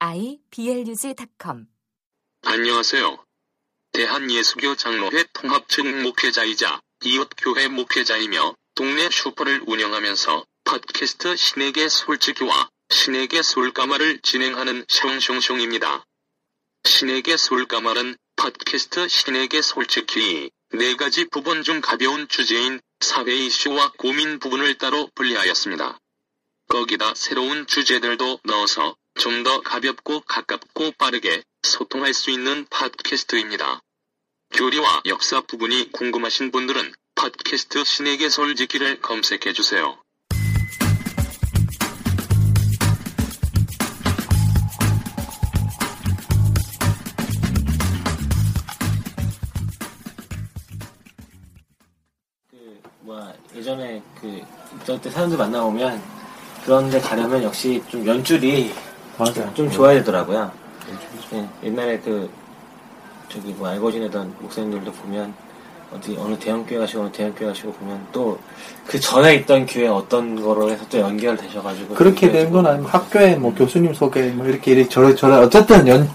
iblog.com 안녕하세요. 대한예수교 장로회 통합측 목회자이자 이웃교회 목회자이며 동네 슈퍼를 운영하면서 팟캐스트 신에게 솔직히와 신에게 솔까말을 진행하는 숑숑숑입니다. 신에게 솔까말은 팟캐스트 신에게 솔직히 네 가지 부분 중 가벼운 주제인 사회 이슈와 고민 부분을 따로 분리하였습니다. 거기다 새로운 주제들도 넣어서 좀 더 가볍고 가깝고 빠르게 소통할 수 있는 팟캐스트입니다. 교리와 역사 부분이 궁금하신 분들은 팟캐스트 신에게 솔직히를 검색해 주세요. 그 뭐야 예전에 그 저때 사람들 만나보면 그런데 가려면 역시 좀 연줄이 맞아요. 좀 좋아야 되더라고요. 네, 옛날에 그 저기 뭐 알고 지내던 목사님들도 보면 어디 어느 대형 교회 가시고 어느 대형 교회 가시고 보면 또 그 전에 있던 교회 어떤 거로 해서 또 연결되셔가지고 그렇게 된 건 아니고 학교에 뭐 교수님 소개 뭐 이렇게 이렇게 저래 저래 어쨌든 연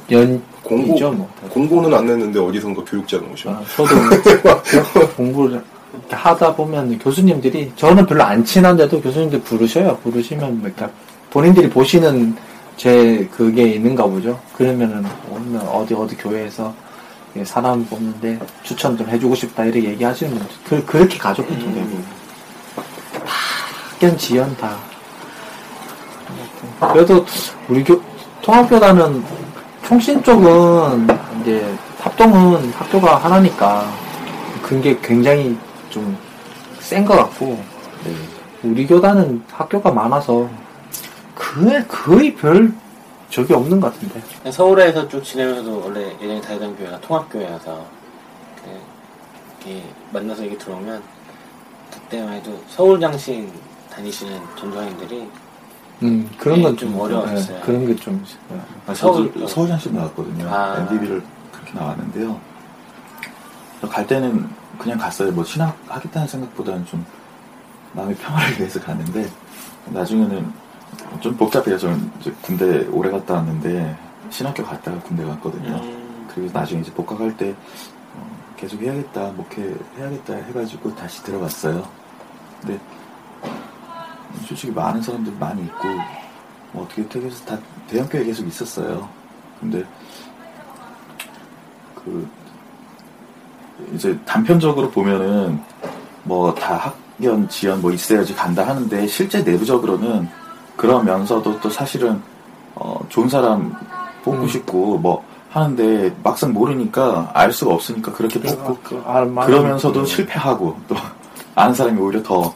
공고 연이죠 뭐. 공고는 안 냈는데 어디선가 교육자가 오셔. 아, 저도 공부를 이렇게 하다 보면 교수님들이 저는 별로 안 친한데도 교수님들 부르셔요. 부르시면 뭐 이렇게 본인들이 보시는 제 그게 있는가 보죠. 그러면은 오늘 어디 어디 교회에서 예, 사람 보는데 추천 좀 해주고 싶다 이렇게 얘기하시는 분들 그, 그렇게 가죠 보통 대부분 다 학견 지연 다. 그래도 우리 교 통합교단은 총신 쪽은 이제 합동은 학교가 하나니까 그게 굉장히 좀 센 것 같고 우리 교단은 학교가 많아서 그 거의 별 적이 없는 것 같은데 서울에서 쭉 지내면서도 원래 예전에 다니던 교회가 통합교회여서 그, 이렇게 만나서 얘기 들어오면 그때만 해도 서울 장신 다니시는 전도사님들이 음 그런 네, 건좀좀 어려웠어요. 예, 그런 게 좀 아, 서울- 저도 서울 장신 나왔거든요. 아. MBB를 그렇게 나왔는데요. 갈 때는 그냥 갔어요. 뭐 신학 하겠다는 생각보다는 좀 마음의 평화를 위해서 갔는데 나중에는 좀 복잡해요. 저는 이제 군대 오래 갔다 왔는데 신학교 갔다가 군대 갔거든요. 음, 그리고 나중에 이제 복학할 때 어, 계속 해야겠다, 목회 해야겠다 해가지고 다시 들어갔어요. 근데 솔직히 많은 사람들이 많이 있고 뭐 어떻게 해서 다 대형교회 계속 있었어요. 근데 그 이제 단편적으로 보면은 뭐 다 학연 지연 뭐 있어야지 간다 하는데 실제 내부적으로는 그러면서도 또 사실은 어 좋은 사람 뽑고 음. 싶고 뭐 하는데 막상 모르니까 알 수가 없으니까 그렇게 뽑고 아, 그러면서도 실패하고 또 아는 사람이 오히려 더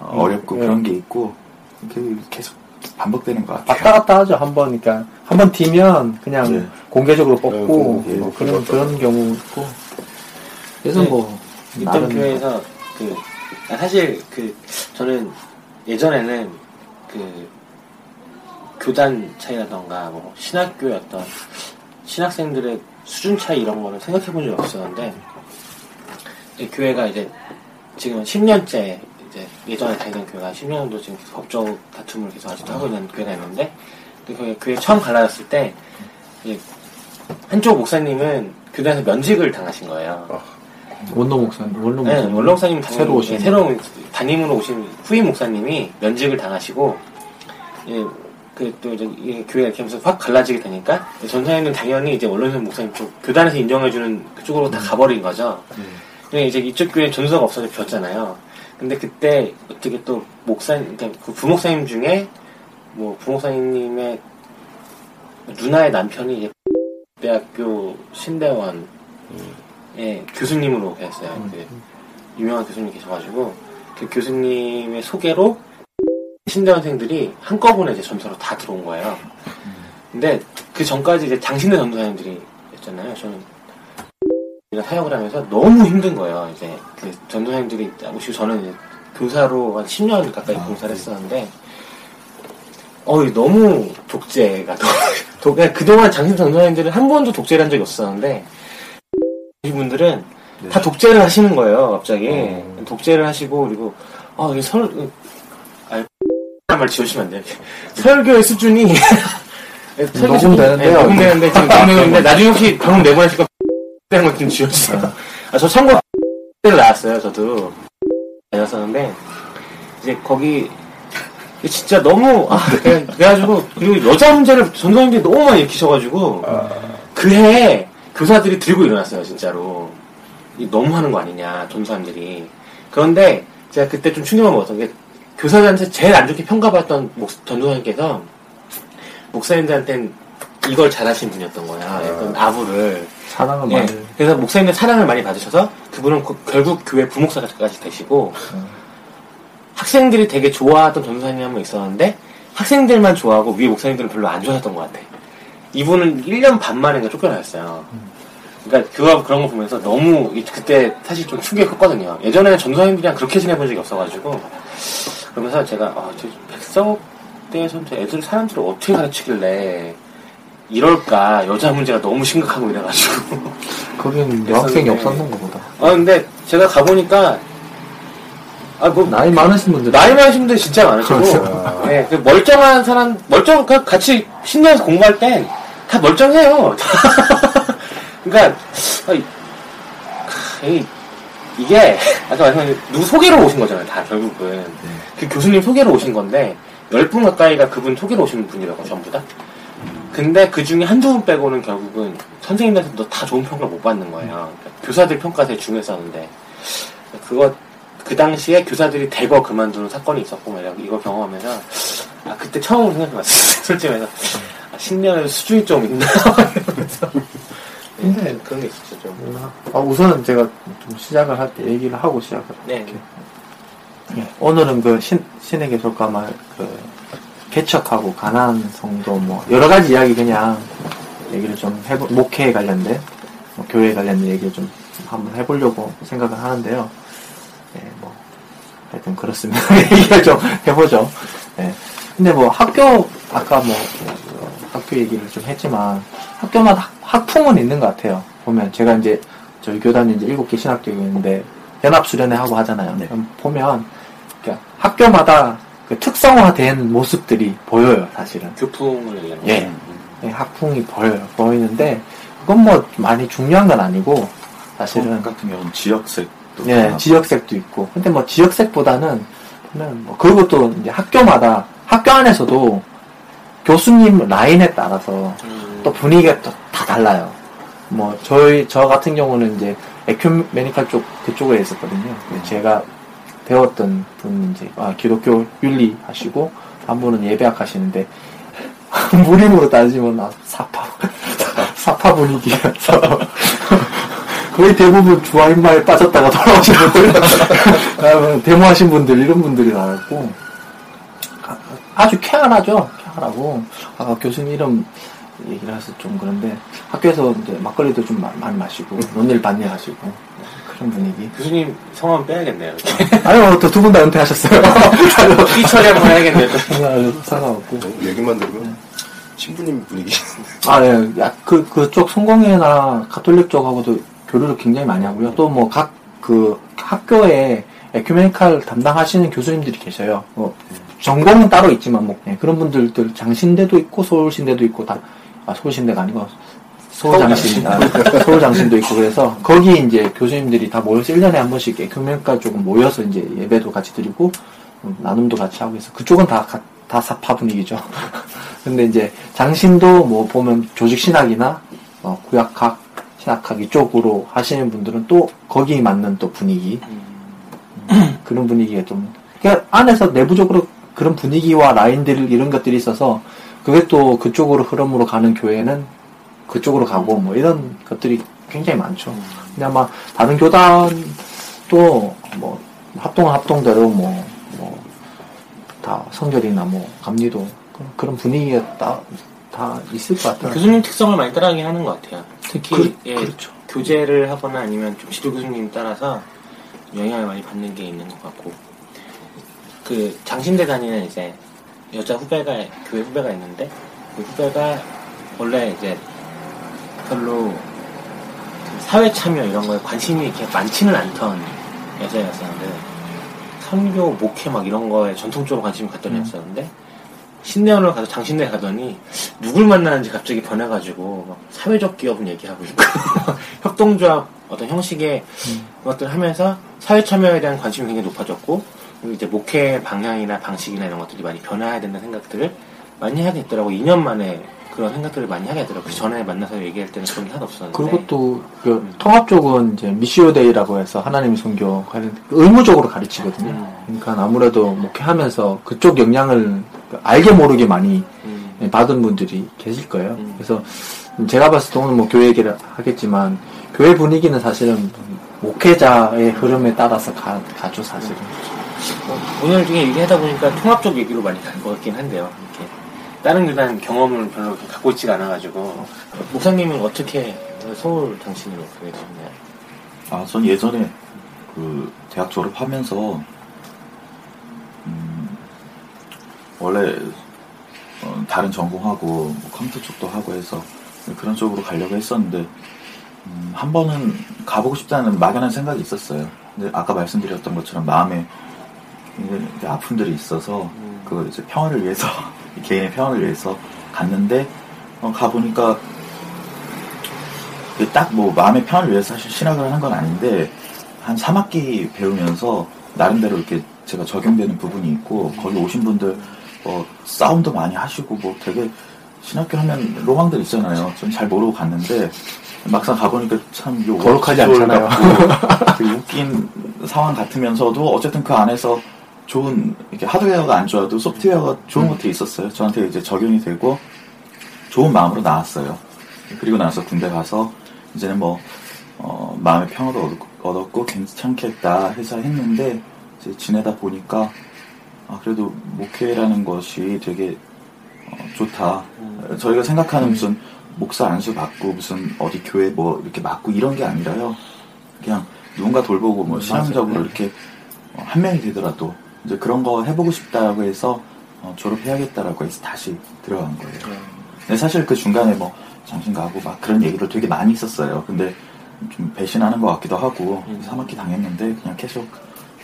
어, 음, 어렵고 예. 그런 게 있고 계속 반복되는 것 같아요. 왔다 갔다 하죠 한 번 그러니까 한번 뒤면 그냥 네. 공개적으로 뽑고 공개, 뭐 그런 그런 경우 있고 그래서 네. 뭐 나름 교회에서 그 아, 사실 그 저는 예전에는 그 교단 차이라던가 뭐 신학교의 어떤 신학생들의 수준 차이 이런 거는 생각해 본 적이 없었는데 이 교회가 이제 지금 10년째 이제 예전에 다니던 교회가 10년 정도 지금 법적 다툼을 계속 아직도 하고 있는 교회가 있는데 그 교회, 처음 갈라졌을 때 한쪽 목사님은 교단에서 면직을 당하신 거예요. 원로 목사님 원로 네, 목사님. 원로 목사님 당연히 새로 오신. 예, 새로운 담임으로 오신 후임 목사님이 면직을 당하시고 예, 그또 이제 이 교회가 이렇게 하면서 확 갈라지게 되니까 전사님은 당연히 이제 원로선 목사님 쪽 교단에서 인정해주는 그쪽으로 다 가버린 거죠. 근데 이제 이쪽 교회 전도사가 없어져 비었잖아요. 근데 그때 어떻게 또 목사님, 그러니까 그 부목사님 중에 뭐 부목사님의 누나의 남편이 이제 대학교 신대원 예, 교수님으로 계셨어요. 그 유명한 교수님 계셔가지고 그 교수님의 소개로 신대원생들이 한꺼번에 이제 전서로 다 들어온 거예요. 근데 그 전까지 이제 장신대 전도사님들이 였잖아요. 저는 사역을 하면서 너무 힘든 거예요. 이제 그 전도사님들이 오시고 저는 이제 교사로 한 10년 가까이 봉사를 했었는데 어 너무 독재가 너무 독- 그냥 그동안 장신 전도사님들은 한 번도 독재를 한 적이 없었는데 이 분들은 다 독재를 하시는 거예요. 갑자기 독재를 하시고 그리고 아 이게 설 아, 말 지어주시면 안 돼요. 설교의 수준이 설교 수준이-. 네, 녹음되는데 지금 녹음되는데 나중에 혹시 방금 내보내실까 되는 것좀 지워주세요. 아, 저 참고 때를 나왔어요. 저도 다녔었는데 이제 거기 진짜 너무 아 그냥 그래가지고 그리고 여자 문제를 전도사님들이 너무 많이 일으키셔가지고 그 해 교사들이 들고 일어났어요 진짜로. 이 너무 하는 거 아니냐 전도사님들이. 그런데 제가 그때 좀 충격을 먹었던 게 교사들한테 제일 안 좋게 평가받았던 목, 전도사님께서 목사님들한테는 이걸 잘하신 분이었던 거야. 약간 아부를. 사랑을 예, 많이. 그래서 목사님들 사랑을 많이 받으셔서 그분은 그- 결국 교회 부목사까지 되시고 학생들이 되게 좋아하던 전도사님이 한 분 있었는데 학생들만 좋아하고 위에 목사님들은 별로 안 좋아했던 것 같아. 이분은 1년 반 만에 쫓겨나셨어요. 그러니까 그거 그런 거 보면서 너무 이- 그때 사실 좀 충격이 컸거든요. 예전에는 전도사님들이랑 그렇게 지내본 적이 없어가지고 그러면서 제가 아, 저 백석대에서 애들 사람들을 어떻게 가르치길래 이럴까 여자 문제가 너무 심각하고 이래가지고 거긴 여학생이 없었는 것보다. 아 근데 제가 가보니까 아뭐 나이 많으신 분들. 나이 많으신 분들이 진짜 많으시고 그 멀쩡한 사람 멀쩡 그 같이 신년에서 공부할 땐 다 멀쩡해요. 그러니까 아, 이- 이- 이게 아까 말씀하신 누구 소개로 오신 거잖아요 다 결국은. 그 교수님 소개로 오신 건데 열 분 가까이가 그분 소개로 오신 분이라고 전부 다? 근데 그 중에 한두 분 빼고는 결국은 선생님한테도 다 좋은 평가를 못 받는 거예요. 그러니까 교사들 평가 되게 중요했었는데. 그거 그 당시에 교사들이 대거 그만두는 사건이 있었고 막 이걸 경험하면서 아 그때 처음으로 생각해봤어요. 솔직히 말해서 아, 신년의 수준이 좀 있나 근데 네, 그런 게 있었죠 좀 아, 우선은 제가 좀 시작을 할 때 얘기를 하고 시작을 네. 할게요. 예, 오늘은 그 신, 신의 개솔가말 그 개척하고 가난 성도 뭐 여러 가지 이야기 그냥 얘기를 좀 해보 목회에 관련된 뭐 교회 관련된 얘기를 좀 한번 해보려고 생각을 하는데요. 예, 뭐 하여튼 그렇습니다. 얘기를 좀 해보죠. 예. 근데 뭐 학교 아까 뭐 어, 학교 얘기를 좀 했지만 학교마다 학- 학풍은 있는 것 같아요. 보면 제가 이제 저희 교단이 이제 일곱 개 신학교가 있는데 연합 수련회 하고 하잖아요. 그럼 보면 그러니까 학교마다 그 특성화된 모습들이 보여요, 사실은. 교풍을 예. 예, 학풍이 보여요. 보이는데 그건 뭐 많이 중요한 건 아니고 사실은 성 같은 경우는 지역색도 예, 지역색도 있고. 근데 뭐 지역색보다는 보면 뭐 그리고 또 이제 학교마다 학교 안에서도 교수님 라인에 따라서 음, 또 분위기가 또 다 달라요. 뭐 저희 저 같은 경우는 이제 에큐메니칼 쪽 그쪽에 있었거든요. 근데 제가 배웠던 분은 이제 아, 기독교 윤리 하시고 한 분은 예배학 하시는데 무림으로 따지면 아, 사파 사파 분위기여서 거의 대부분 주화인마에 빠졌다가 돌아오신 분들 아, 데모하신 분들 이런 분들이 나왔고 아, 아주 쾌활하죠 쾌활하고 아까 교수님 이름 얘기를 해서 좀 그런데 학교에서 이제 막걸리도 좀 마- 많이 마시고 논일 반일 하시고 그런 분위기 교수님 성함 빼야겠네요 아유 또두 분 다 은퇴하셨어요 이 처리 한번 해야겠네요 상관없고 얘기만 들으면 신부님 분위기. 아, 예. 야, 그, 그쪽 성공회나 가톨릭 쪽하고도 교류를 굉장히 많이 하고요. 또 뭐 각, 그, 학교에 에큐메니칼 담당하시는 교수님들이 계셔요. 뭐, 전공은 따로 있지만, 뭐, 예, 그런 분들들, 장신대도 있고, 서울신대도 있고, 다, 아, 서울신대가 아니고, 서울장신, 아, 서울장신도 있고, 그래서, 거기 이제 교수님들이 다 모여서 1년에 한 번씩 에큐메니칼 쪽은 모여서 이제 예배도 같이 드리고, 음, 나눔도 같이 하고 해서, 그쪽은 다, 가- 다 사파 분위기죠. 근데 이제 장신도 뭐 보면 조직 신학이나 어, 구약학, 신학학 이쪽으로 하시는 분들은 또 거기에 맞는 또 분위기. 그런 분위기가 좀 그러니까 안에서 내부적으로 그런 분위기와 라인들 이런 것들이 있어서 그게 또 그쪽으로 흐름으로 가는 교회는 그쪽으로 가고 뭐 이런 것들이 굉장히 많죠. 근데 아마 다른 교단도 뭐 합동은 합동대로 뭐 뭐 다 성결이나 뭐 감리도 그런- 분위기가 다 다 있을 것 같아요. 교수님 특성을 많이 따라가긴 하는 것 같아요. 특히 그- 예, 그렇죠. 교재를 하거나 아니면 좀 지도 교수님 따라서 영향을 많이 받는 게 있는 것 같고 그 장신대 다니는 이제 여자 후배가 교회 후배가 있는데 그 후배가 원래 이제 별로 그 사회 참여 이런 거에 관심이 이렇게 많지는 않던 여자였었는데 선교 목회 막 이런 거에 전통적으로 관심이 갔던 애였었는데 신대원을 가서 장신대 가더니 누굴 만나는지 갑자기 변해가지고 막 사회적 기업은 얘기하고 있고 협동조합 어떤 형식의 것들 하면서 사회 참여에 대한 관심이 굉장히 높아졌고 이제 목회 방향이나 방식이나 이런 것들이 많이 변화해야 된다는 생각들을 많이 하게 됐더라고 2년 만에 그런 생각들을 많이 하게 되더라고 그 전에 만나서 얘기할 때는 그런 게 하나도 없었는데 그리고 또, 그, 통합 쪽은 이제 미시오데이라고 해서 하나님 성교 관련, 의무적으로 가르치거든요. 음. 그러니까 아무래도 목회하면서 그쪽 영향을 알게 모르게 많이 음, 받은 분들이 계실 거예요. 음. 그래서 제가 봤을 때 오늘 뭐 교회 얘기를 하겠지만, 교회 분위기는 사실은 목회자의 흐름에 따라서 가, 가죠, 사실은. 어, 오늘 중에 얘기하다 보니까 통합적 얘기로 많이 갈것 같긴 한데요. 이렇게 다른 교단 경험을 별로 갖고 있지가 않아가지고 목사님은 어떻게 서울 당신으로 가게 되셨나요? 아, 전 예전에 그 대학 졸업하면서 음, 원래 어, 다른 전공하고 뭐 컴퓨터 쪽도 하고 해서 그런 쪽으로 가려고 했었는데 음, 한 번은 가보고 싶다는 막연한 생각이 있었어요. 근데 아까 말씀드렸던 것처럼 마음에 아픔들이 있어서 그 이제 평화를 위해서 개인의 평화를 위해서 갔는데 어, 가보니까 딱 뭐 마음의 평화를 위해서 사실 신학을 하는 건 아닌데 한 3학기 배우면서 나름대로 이렇게 제가 적용되는 부분이 있고 거기 오신 분들 뭐 싸움도 많이 하시고 뭐 되게 신학교 하면 로망들 있잖아요. 전 잘 모르고 갔는데 막상 가보니까 참 요- 거룩하지 않잖아요. 되게 웃긴 상황 같으면서도 어쨌든 그 안에서 좋은 이렇게 하드웨어가 안 좋아도 소프트웨어가 좋은 것들이 있었어요. 저한테 이제 적용이 되고 좋은 마음으로 나왔어요. 그리고 나서 군대 가서 이제는 뭐 어, 마음의 평화도 얻었고, 얻었고 괜찮겠다 해서 했는데 이제 지내다 보니까 아, 그래도 목회라는 것이 되게 어, 좋다. 어, 저희가 생각하는 무슨 목사 안수 받고 무슨 어디 교회 뭐 이렇게 맡고 이런 게 아니라요. 그냥 누군가 돌보고 뭐 신앙적으로 이렇게 어, 한 명이 되더라도 이제 그런 거 해보고 싶다고 해서 어, 졸업해야겠다라고 해서 다시 들어간 거예요. 근데 사실 그 중간에 뭐 장신 가고 막 그런 얘기를 되게 많이 있었어요. 근데 좀 배신하는 것 같기도 하고 음. 3학기 당했는데 그냥 계속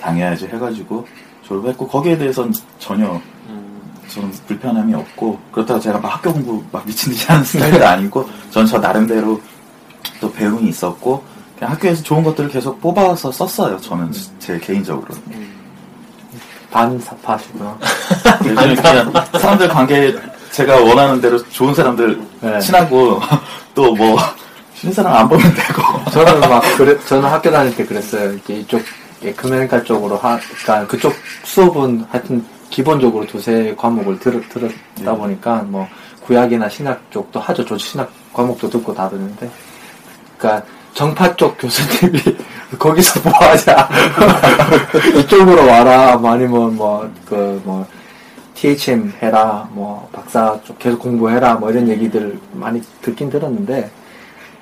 당해야지 해가지고 졸업했고 거기에 대해서는 전혀 음, 저는 불편함이 없고 그렇다고 제가 막 학교 공부 막 미친 듯이 하는 스타일도 아니고 저는 저 나름대로 또 배움이 있었고 그냥 학교에서 좋은 것들을 계속 뽑아서 썼어요. 저는 제 개인적으로. 반사파시구나. 요즘 그냥 사람들 관계 제가 원하는 대로 좋은 사람들 네. 친하고 또뭐 쉬는 사람 안 보면 되고 저는 막 그래, 저는 학교 다닐 때 그랬어요. 이렇게 이쪽 에크메니카 쪽으로 하, 그러니까 그쪽 수업은 하여튼 기본적으로 두세 과목을 들, 들었다 네. 보니까 뭐 구약이나 신학 쪽도 하죠. 저 신학 과목도 듣고 다 듣는데, 그러니까 정파 쪽 교수님이 거기서 뭐 하자 이쪽으로 와라. 뭐 아니면 뭐 그 뭐 THM 해라, 뭐 박사 쪽 계속 공부해라, 뭐 이런 얘기들을 많이 듣긴 들었는데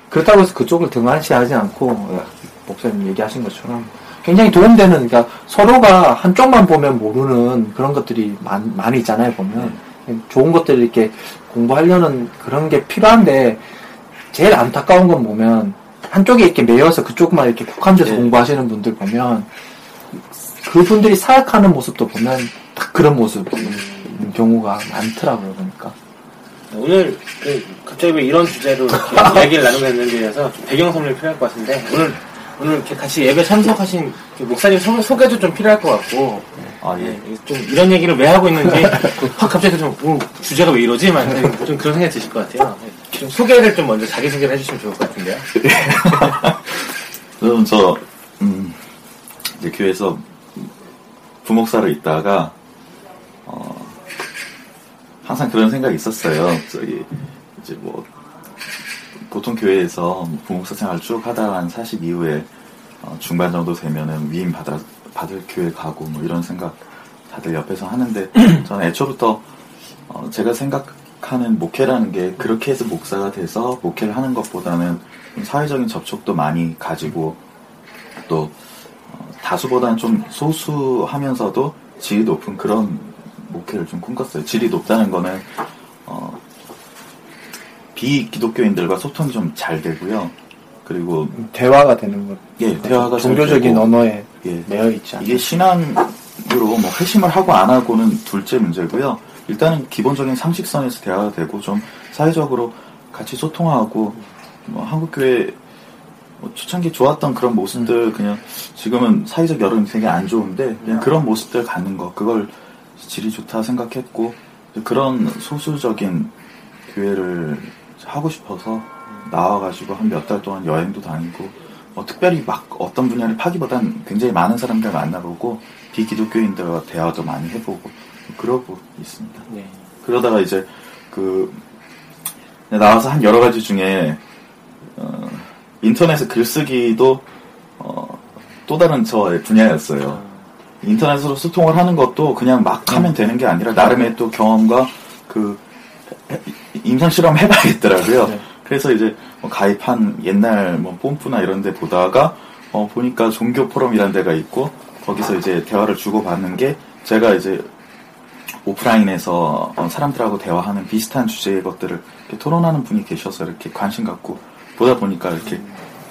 그렇다고 해서 그쪽을 등한시하지 않고 어, 목사님 얘기하신 것처럼 굉장히 도움되는 그러니까 서로가 한쪽만 보면 모르는 그런 것들이 많, 많이 있잖아요 보면. 좋은 것들을 이렇게 공부하려는 그런 게 필요한데 제일 안타까운 건 보면 한쪽에 이렇게 매여서 그쪽만 이렇게 국한돼서 네. 공부하시는 분들 보면 그분들이 사역하는 모습도 보면 딱 그런 모습인 경우가 많더라고요 보니까 오늘 그 갑자기 왜 이런 주제로 이렇게 얘기를 나누게 됐는지라서 좀 배경 설명이 필요할 것 같은데 오늘 오늘 이렇게 같이 예배 참석하신 그 목사님 소, 소개도 좀 필요할 것 같고 아 예. 예, 좀 이런 얘기를 왜 하고 있는지 확 갑자기 좀 어, 주제가 왜 이러지? 막좀 그런 생각이 드실 것 같아요. 예, 좀 소개를 좀 먼저 자기 소개를 해주시면 좋을 것 같은데요. 저는 저, 음, 이제 교회에서 부목사로 있다가, 어, 항상 그런 생각이 있었어요. 저기, 이제 뭐, 보통 교회에서 부목사 생활 쭉 하다가 한40 이후에, 어, 중반 정도 되면은 위임 받아, 받을 교회 가고 뭐 이런 생각 다들 옆에서 하는데, 저는 애초부터, 어, 제가 생각, 생각하는 목회라는 게 그렇게 해서 목사가 돼서 목회를 하는 것보다는 좀 사회적인 접촉도 많이 가지고 또 어, 다수보다는 좀 소수하면서도 질이 높은 그런 목회를 좀 꿈꿨어요. 질이 높다는 거는 어, 비기독교인들과 소통이 좀 잘 되고요. 그리고 대화가 되는 것. 예, 대화가 잘 종교적인 언어에 예, 매여 있지 않아요. 이게 신앙으로 뭐 회심을 하고 안 하고는 둘째 문제고요. 일단은 기본적인 상식선에서 대화가 되고 좀 사회적으로 같이 소통하고 뭐 한국 교회 뭐 초창기 좋았던 그런 모습들 그냥 지금은 사회적 여론이 되게 안 좋은데 그냥 그런 모습들 갖는 거. 그걸 질이 좋다 생각했고 그런 소수적인 교회를 하고 싶어서 나와가지고 한 몇 달 동안 여행도 다니고 뭐 특별히 막 어떤 분야를 파기보단 굉장히 많은 사람들 만나보고 비기독교인들과 대화도 많이 해보고 그러고 있습니다. 네. 그러다가 이제 그 나와서 한 여러 가지 중에 어, 인터넷에 글쓰기도 어, 또 다른 저의 분야였어요. 인터넷으로 소통을 하는 것도 그냥 막 하면 되는 게 아니라 나름의 또 경험과 그 임상 실험 해봐야겠더라고요. 네. 그래서 이제 뭐 가입한 옛날 뭐 뽐뿌나 이런 데 보다가 어 보니까 종교 포럼이라는 데가 있고 거기서 이제 대화를 주고받는 게 제가 이제 오프라인에서 어, 사람들하고 대화하는 비슷한 주제의 것들을 토론하는 분이 계셔서 이렇게 관심 갖고 보다 보니까 이렇게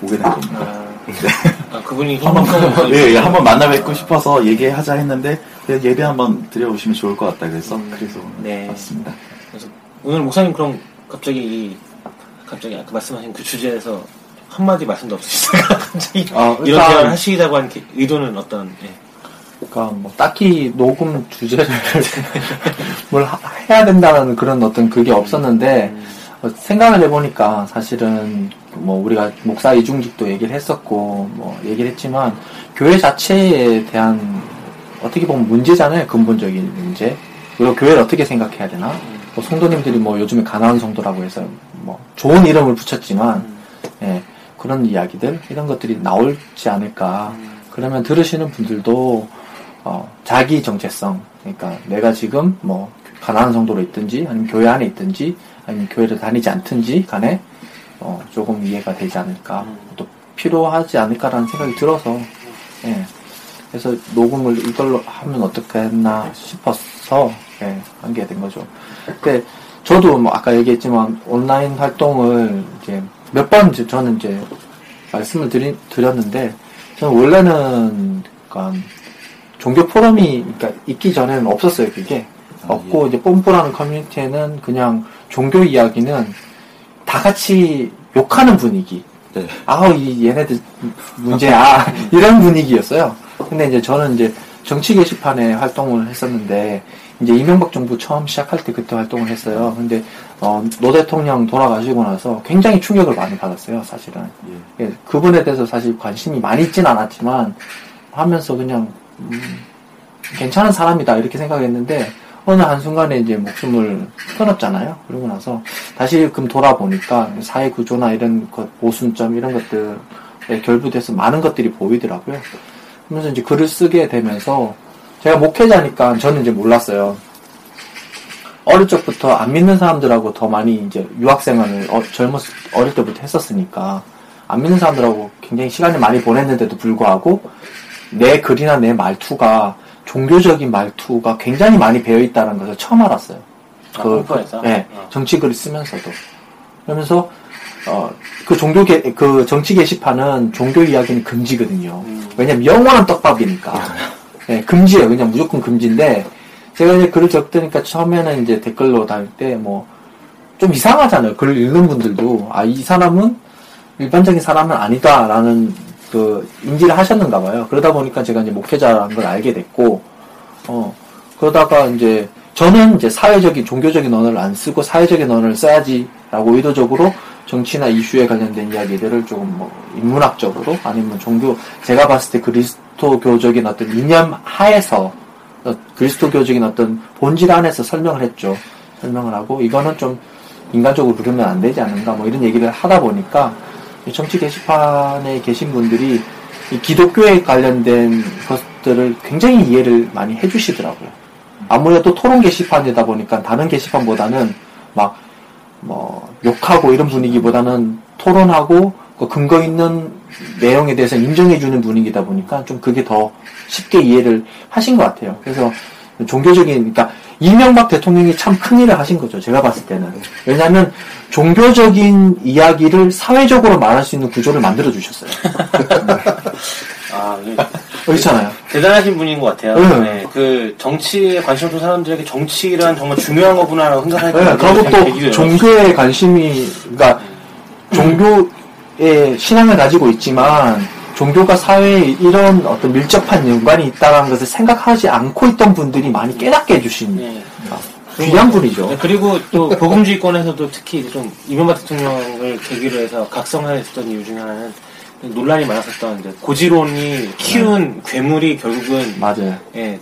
오게 된 겁니다. 아, 아, 그분이 한번 예, 예, 한번 만나 뵙고 싶어서 얘기하자 했는데 예배 한번 드려보시면 좋을 것 같다 그래서 그래서 네. 왔습니다. 그래서 오늘 목사님 그럼 갑자기 이 갑자기 아까 말씀하신 그 주제에서 한마디 말씀도 없으시다가 갑자기 아, 이런 대화를 하시자고 한 게- 의도는 어떤 예. 그러니까 뭐 딱히 녹음 주제를 뭘 하- 해야 된다는 그런 어떤 그게 없었는데 어, 생각을 해보니까 사실은 뭐 우리가 목사 이중직도 얘기를 했었고 뭐 얘기를 했지만 교회 자체에 대한 어떻게 보면 문제잖아요 근본적인 문제. 그리고 교회를 어떻게 생각해야 되나? 뭐 성도님들이 뭐 요즘에 가나안 성도라고 해서 뭐 좋은 이름을 붙였지만 예, 그런 이야기들 이런 것들이 나올지 않을까. 그러면 들으시는 분들도 어, 자기 정체성 그러니까 내가 지금 뭐 가난한 성도로 있든지 아니면 교회 안에 있든지 아니면 교회를 다니지 않든지 간에 어, 조금 이해가 되지 않을까 또 필요하지 않을까라는 생각이 들어서 예. 그래서 녹음을 이걸로 하면 어떻겠나 싶어서 예, 하게 된 거죠. 근데 저도 뭐 아까 얘기했지만 온라인 활동을 이제 몇 번 저는 이제 말씀을 드리, 드렸는데 저는 원래는 그러니까 종교 포럼이 그러니까 있기 전에는 없었어요 그게 없고 이제 뽐뿌라는 커뮤니티에는 그냥 종교 이야기는 다 같이 욕하는 분위기 네. 아우 이 얘네들 문제야 이런 분위기였어요. 근데 이제 저는 이제 정치 게시판에 활동을 했었는데 이제 이명박 정부 처음 시작할 때 그때 활동을 했어요. 근데 어, 노 대통령 돌아가시고 나서 굉장히 충격을 많이 받았어요, 사실은. 예. 예, 그분에 대해서 사실 관심이 많이 있진 않았지만 하면서 그냥 음, 괜찮은 사람이다 이렇게 생각했는데 어느 한순간에 이제 목숨을 끊었잖아요. 그러고 나서 다시 금 돌아보니까 사회 구조나 이런 것, 모순점 이런 것들에 결부돼서 많은 것들이 보이더라고요. 그러면서 이제 글을 쓰게 되면서 제가 목회자니까 저는 이제 몰랐어요. 어릴 적부터 안 믿는 사람들하고 더 많이 이제 유학생활을 어, 젊었 어릴 때부터 했었으니까 안 믿는 사람들하고 굉장히 시간을 많이 보냈는데도 불구하고 내 글이나 내 말투가 종교적인 말투가 굉장히 많이 배어 있다는 것을 처음 알았어요. 아, 컴퓨터에서? 네, 어. 정치 글을 쓰면서도 그러면서 어, 그 종교 게, 그 정치 게시판은 종교 이야기는 금지거든요. 음. 왜냐면 영원한 떡밥이니까. 예, 금지예요. 그냥 무조건 금지인데 제가 이제 글을 적으니까 처음에는 이제 댓글로 달릴 때뭐 좀 이상하잖아요. 글을 읽는 분들도 아 이 사람은 일반적인 사람은 아니다라는 그 인지를 하셨는가 봐요. 그러다 보니까 제가 이제 목회자라는 걸 알게 됐고 어 그러다가 이제 저는 이제 사회적인 종교적인 언어를 안 쓰고 사회적인 언어를 써야지라고 의도적으로 정치나 이슈에 관련된 이야기들을 조금 뭐 인문학적으로 아니면 종교 제가 봤을 때 그리스도교적인 어떤 이념 하에서 어, 그리스도교적인 어떤 본질 안에서 설명을 했죠. 설명을 하고 이거는 좀 인간적으로 그러면 안 되지 않는가 뭐 이런 얘기를 하다 보니까 이 정치 게시판에 계신 분들이 이 기독교에 관련된 것들을 굉장히 이해를 많이 해주시더라고요. 아무래도 토론 게시판이다 보니까 다른 게시판보다는 막 뭐 욕하고 이런 분위기보다는 토론하고 그 근거 있는 내용에 대해서 인정해주는 분위기다 보니까 좀 그게 더 쉽게 이해를 하신 것 같아요. 그래서 종교적인, 그러니까 이명박 대통령이 참 큰일을 하신 거죠. 제가 봤을 때는. 왜냐하면 종교적인 이야기를 사회적으로 말할 수 있는 구조를 만들어 주셨어요. 아, 이게 그렇잖아요. 대단하신 분인 것 같아요. 네. 네, 그 정치에 관심 없는 사람들에게 정치란 정말 중요한 거구나라고 생각하니까 네, 그리고 또 종교에 관심이, 그러니까 종교에 신앙을 가지고 있지만 종교가 사회에 이런 어떤 밀접한 연관이 있다는 것을 생각하지 않고 있던 분들이 많이 깨닫게 해주신 네. 귀한 분이죠. 네, 그리고 또 복음주의권에서도 특히 좀 이명박 대통령을 계기로 해서 각성했던 이유 중에 하나는 논란이 많았었던 이제 고지론이 키운 괴물이 결국은 맞아요. 예,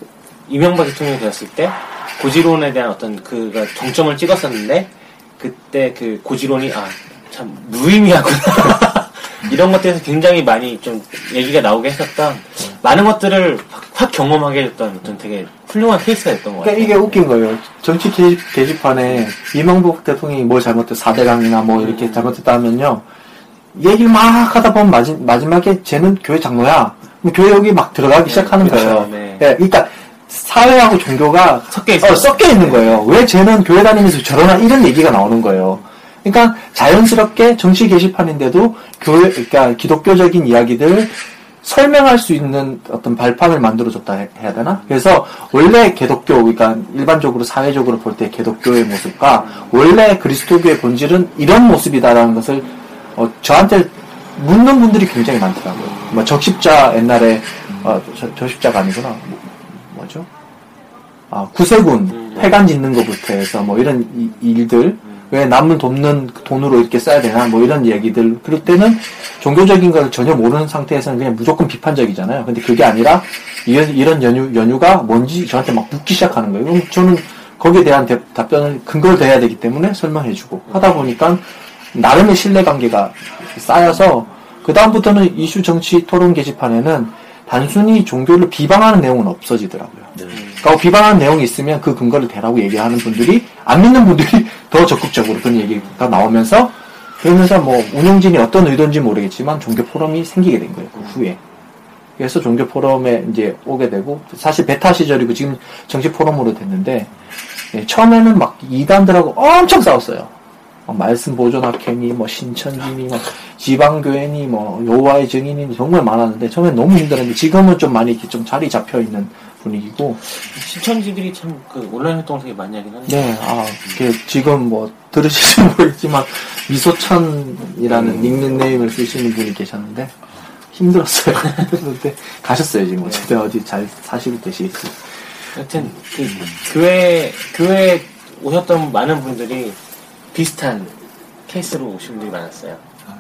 이명박 대통령이 되었을 때 고지론에 대한 어떤 그가 정점을 찍었었는데 그때 그 고지론이 아 참 무의미하구나 이런 것들에서 굉장히 많이 좀 얘기가 나오게 했었던 많은 것들을 확, 확 경험하게 됐던 어떤 되게 훌륭한 케이스가 됐던 것 그러니까 같아요. 이게 웃긴 거예요. 정치 게시, 게시 판에 이명박 대통령이 뭘 잘못했, 4대강이나 뭐 이렇게 잘못했다 하면요. 얘기를 막 하다 보면 마지, 마지막에 쟤는 교회 장로야. 교회 여기 막 들어가기 시작하는 그렇죠. 거예요. 네. 예, 그러니까 사회하고 종교가 섞여 있어요. 어, 섞여 있는 거예요. 왜 쟤는 교회 다니면서 저러나 이런 얘기가 나오는 거예요. 그러니까 자연스럽게 정치 게시판인데도 교회, 그러니까 기독교적인 이야기들 설명할 수 있는 어떤 발판을 만들어줬다 해- 해야 되나? 그래서 원래 기독교, 그러니까 일반적으로 사회적으로 볼때 기독교의 모습과 원래 그리스도교의 본질은 이런 모습이다라는 것을 어, 저한테 묻는 분들이 굉장히 많더라고요. 뭐 적십자 옛날에 어, 저, 적십자가 아니구나. 뭐, 뭐죠? 아, 구세군 회관 짓는 것부터 해서 뭐 이런 이- 일들 왜 남을 돕는 돈으로 이렇게 써야 되나 뭐 이런 얘기들 그럴 때는 종교적인 걸 전혀 모르는 상태에서는 그냥 무조건 비판적이잖아요. 근데 그게 아니라 이런, 이런 연유, 연유가 뭔지 저한테 막 묻기 시작하는 거예요. 그럼 저는 거기에 대한 대- 답변을 근거를 대야 되기 때문에 설명해주고 하다 보니까 나름의 신뢰 관계가 쌓여서 그 다음부터는 이슈 정치 토론 게시판에는 단순히 종교를 비방하는 내용은 없어지더라고요. 그러니까 비방하는 내용이 있으면 그 근거를 대라고 얘기하는 분들이 안 믿는 분들이 더 적극적으로 그런 얘기가 나오면서 그러면서 뭐 운영진이 어떤 의도인지 모르겠지만 종교 포럼이 생기게 된 거예요. 그 후에. 그래서 종교 포럼에 이제 오게 되고 사실 베타 시절이고 지금 정치 포럼으로 됐는데 예, 처음에는 막 이단들하고 엄청 싸웠어요. 막 말씀 보존학회니 뭐 신천지니 뭐 지방교회니 뭐 여호와의 증인이 정말 많았는데 처음엔 너무 힘들었는데 지금은 좀 많이 이렇게 좀 자리 잡혀 있는 분위기고 신천지들이 참 그 온라인 활동을 되게 많이 하긴 하는데 네, 아, 이게 지금 뭐 들으실지 모르겠지만 미소천이라는 닉네임을 쓰시는 분이 계셨는데 힘들었어요. 힘들었는데 가셨어요 지금 어쨌든 어디 잘 사시고 계시겠어요. 하여튼 그 교회 교회 오셨던 많은 분들이 비슷한 케이스로 오신 분들이 많았어요.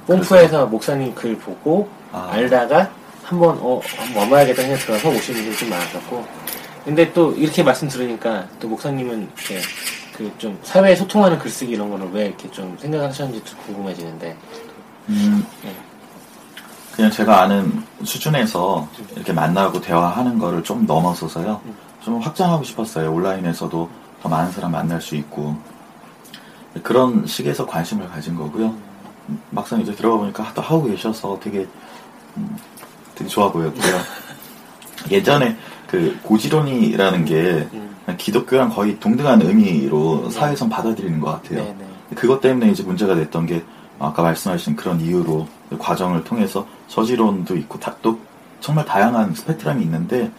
pom프에서 목사님 글 보고 아. 알다가 한번 어 한번 와봐야겠다 생각 들어서 오신 분들이 좀 많았었고 근데 또 이렇게 말씀 들으니까 또 목사님은 이렇게 그 좀 사회에 소통하는 글쓰기 이런 거를 왜 이렇게 좀 생각하셨는지 좀 궁금해지는데 음, 네. 그냥 제가 아는 수준에서 이렇게 만나고 대화하는 거를 좀 넘어서서요. 좀 확장하고 싶었어요. 온라인에서도 더 많은 사람 만날 수 있고. 그런 식에서 관심을 가진 거고요. 막상 이제 들어가 보니까 또 하고 계셔서 되게, 음, 되게 좋아 보였고요. 예전에 그 고지론이라는 게 음. 기독교랑 거의 동등한 의미로 사회에선 받아들이는 것 같아요. 네네 그것 때문에 이제 문제가 됐던 게 아까 말씀하신 그런 이유로 과정을 통해서 저지론도 있고 다, 또 정말 다양한 스펙트럼이 있는데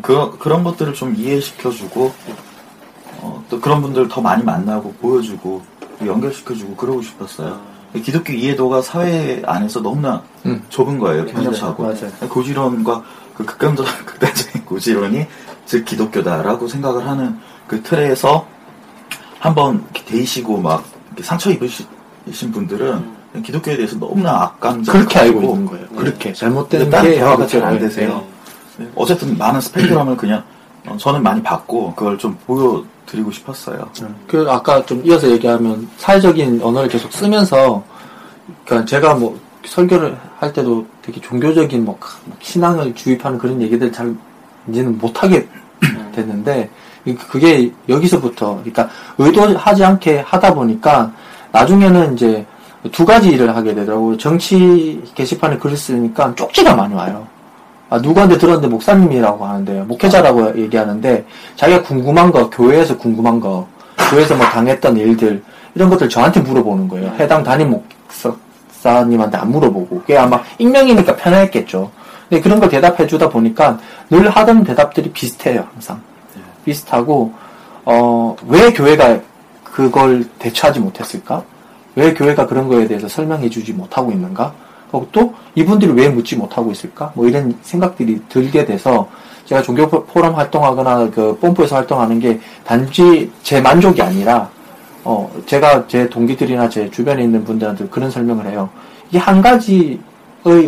그, 그런 것들을 좀 이해시켜주고 어, 또 그런 분들 더 많이 만나고 보여주고 연결시켜주고 그러고 싶었어요. 기독교 이해도가 사회 안에서 너무나 음. 좁은 거예요. 편협하고 맞아요. 고지론과 그 극단적 극단적인 고지론이 즉 기독교다라고 생각을 하는 그 틀에서 한번 데이시고 막 상처 입으신 분들은 기독교에 대해서 너무나 악감정 그렇게 알고 있는 거예요. 그렇게 잘못된 게 대화가 그렇죠. 잘안 네. 되세요. 네. 어쨌든 많은 스펙트럼을 그냥 어, 저는 많이 받고 그걸 좀 보여드리고 싶었어요. 그 아까 좀 이어서 얘기하면 사회적인 언어를 계속 쓰면서 그러니까 제가 뭐 설교를 할 때도 되게 종교적인 뭐 신앙을 주입하는 그런 얘기들 잘 이제는 못 하게 됐는데 그게 여기서부터, 그러니까 의도하지 않게 하다 보니까 나중에는 이제 두 가지 일을 하게 되더라고요. 정치 게시판에 글을 쓰니까 쪽지가 많이 와요. 아, 누구한테 들었는데 목사님이라고 하는데, 목회자라고 얘기하는데, 자기가 궁금한 거, 교회에서 궁금한 거, 교회에서 뭐 당했던 일들, 이런 것들 저한테 물어보는 거예요. 해당 담임 목사님한테 안 물어보고. 그게 아마 익명이니까 편했겠죠. 근데 그런 걸 대답해 주다 보니까 늘 하던 대답들이 비슷해요, 항상. 비슷하고, 어, 왜 교회가 그걸 대처하지 못했을까? 왜 교회가 그런 거에 대해서 설명해 주지 못하고 있는가? 또 이분들이 왜 묻지 못하고 있을까? 뭐 이런 생각들이 들게 돼서 제가 종교 포럼 활동하거나 그 뽐뿌에서 활동하는 게 단지 제 만족이 아니라 어 제가 제 동기들이나 제 주변에 있는 분들한테 그런 설명을 해요. 이게 한 가지의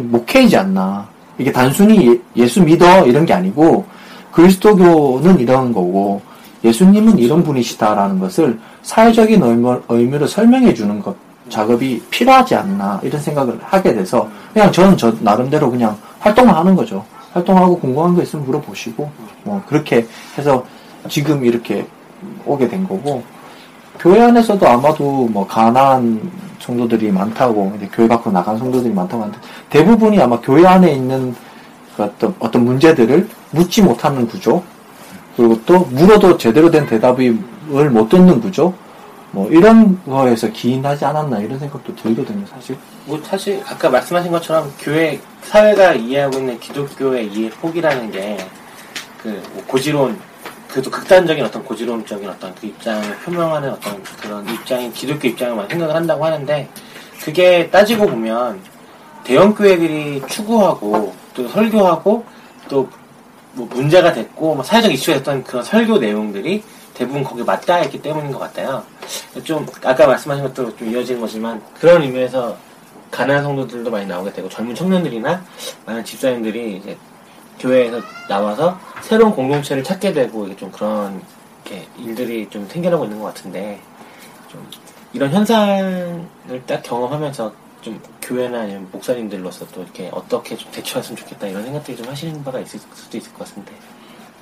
목회이지 않나. 이게 단순히 예, 수 믿어 이런 게 아니고 그리스도교는 이런 거고 예수님은 이런 분이시다라는 것을 사회적인 의미, 의미로 설명해 주는 것 작업이 필요하지 않나 이런 생각을 하게 돼서 그냥 저는 저 나름대로 그냥 활동을 하는 거죠. 활동하고 궁금한 거 있으면 물어보시고 뭐 그렇게 해서 지금 이렇게 오게 된 거고 교회 안에서도 아마도 뭐 가난 성도들이 많다고 교회 밖으로 나간 성도들이 많다고 하는데 대부분이 아마 교회 안에 있는 그 어떤 어떤 문제들을 묻지 못하는 구조 그리고 또 물어도 제대로 된 대답을 못 듣는 구조 뭐 이런 거에서 기인하지 않았나 이런 생각도 들거든요 사실. 뭐 사실 아까 말씀하신 것처럼 교회 사회가 이해하고 있는 기독교의 이해 폭이라는 게그 뭐 고지론 그래도 극단적인 어떤 고지론적인 어떤 그 입장을 표명하는 어떤 그런 입장인 기독교 입장을 생각을 한다고 하는데 그게 따지고 보면 대형 교회들이 추구하고 또 설교하고 또 뭐 문제가 됐고 뭐 사회적 이슈가 됐던 그런 설교 내용들이 대부분 거기에 맞닿아 있기 때문인 것 같아요. 좀 아까 말씀하신 것도 좀 이어지는 거지만 그런 의미에서 가난한 성도들도 많이 나오게 되고 젊은 청년들이나 많은 집사님들이 이제 교회에서 나와서 새로운 공동체를 찾게 되고 이게 좀 그런 이렇게 일들이 좀 생겨나고 있는 것 같은데 좀 이런 현상을 딱 경험하면서 좀 교회나 아니면 목사님들로서 또 이렇게 어떻게 좀 대처했으면 좋겠다 이런 생각들이 좀 하시는 바가 있을 수도 있을 것 같은데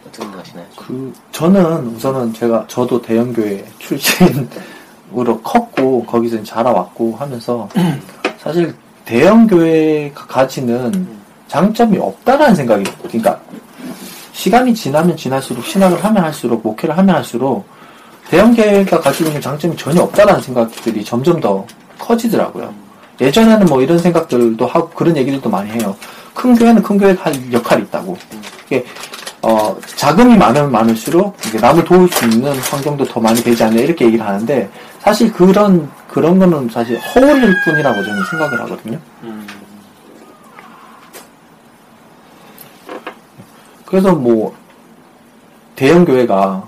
어떻게 생각하시나요? 그 저는 우선은 제가 저도 대형교회 출신으로 컸고 거기서 자라왔고 하면서 사실 대형교회가 가지는 장점이 없다라는 생각이 그러니까 시간이 지나면 지날수록 신학을 하면 할수록 목회를 하면 할수록 대형교회가 가지고 있는 장점이 전혀 없다라는 생각들이 점점 더 커지더라고요. 예전에는 뭐 이런 생각들도 하고 그런 얘기들도 많이 해요. 큰 교회는 큰 교회가 할 역할이 있다고. 어, 자금이 많으면 많을수록 남을 도울 수 있는 환경도 더 많이 되지 않냐 이렇게 얘기를 하는데 사실 그런 그런 거는 사실 허울일 뿐이라고 저는 생각을 하거든요. 음. 그래서 뭐 대형 교회가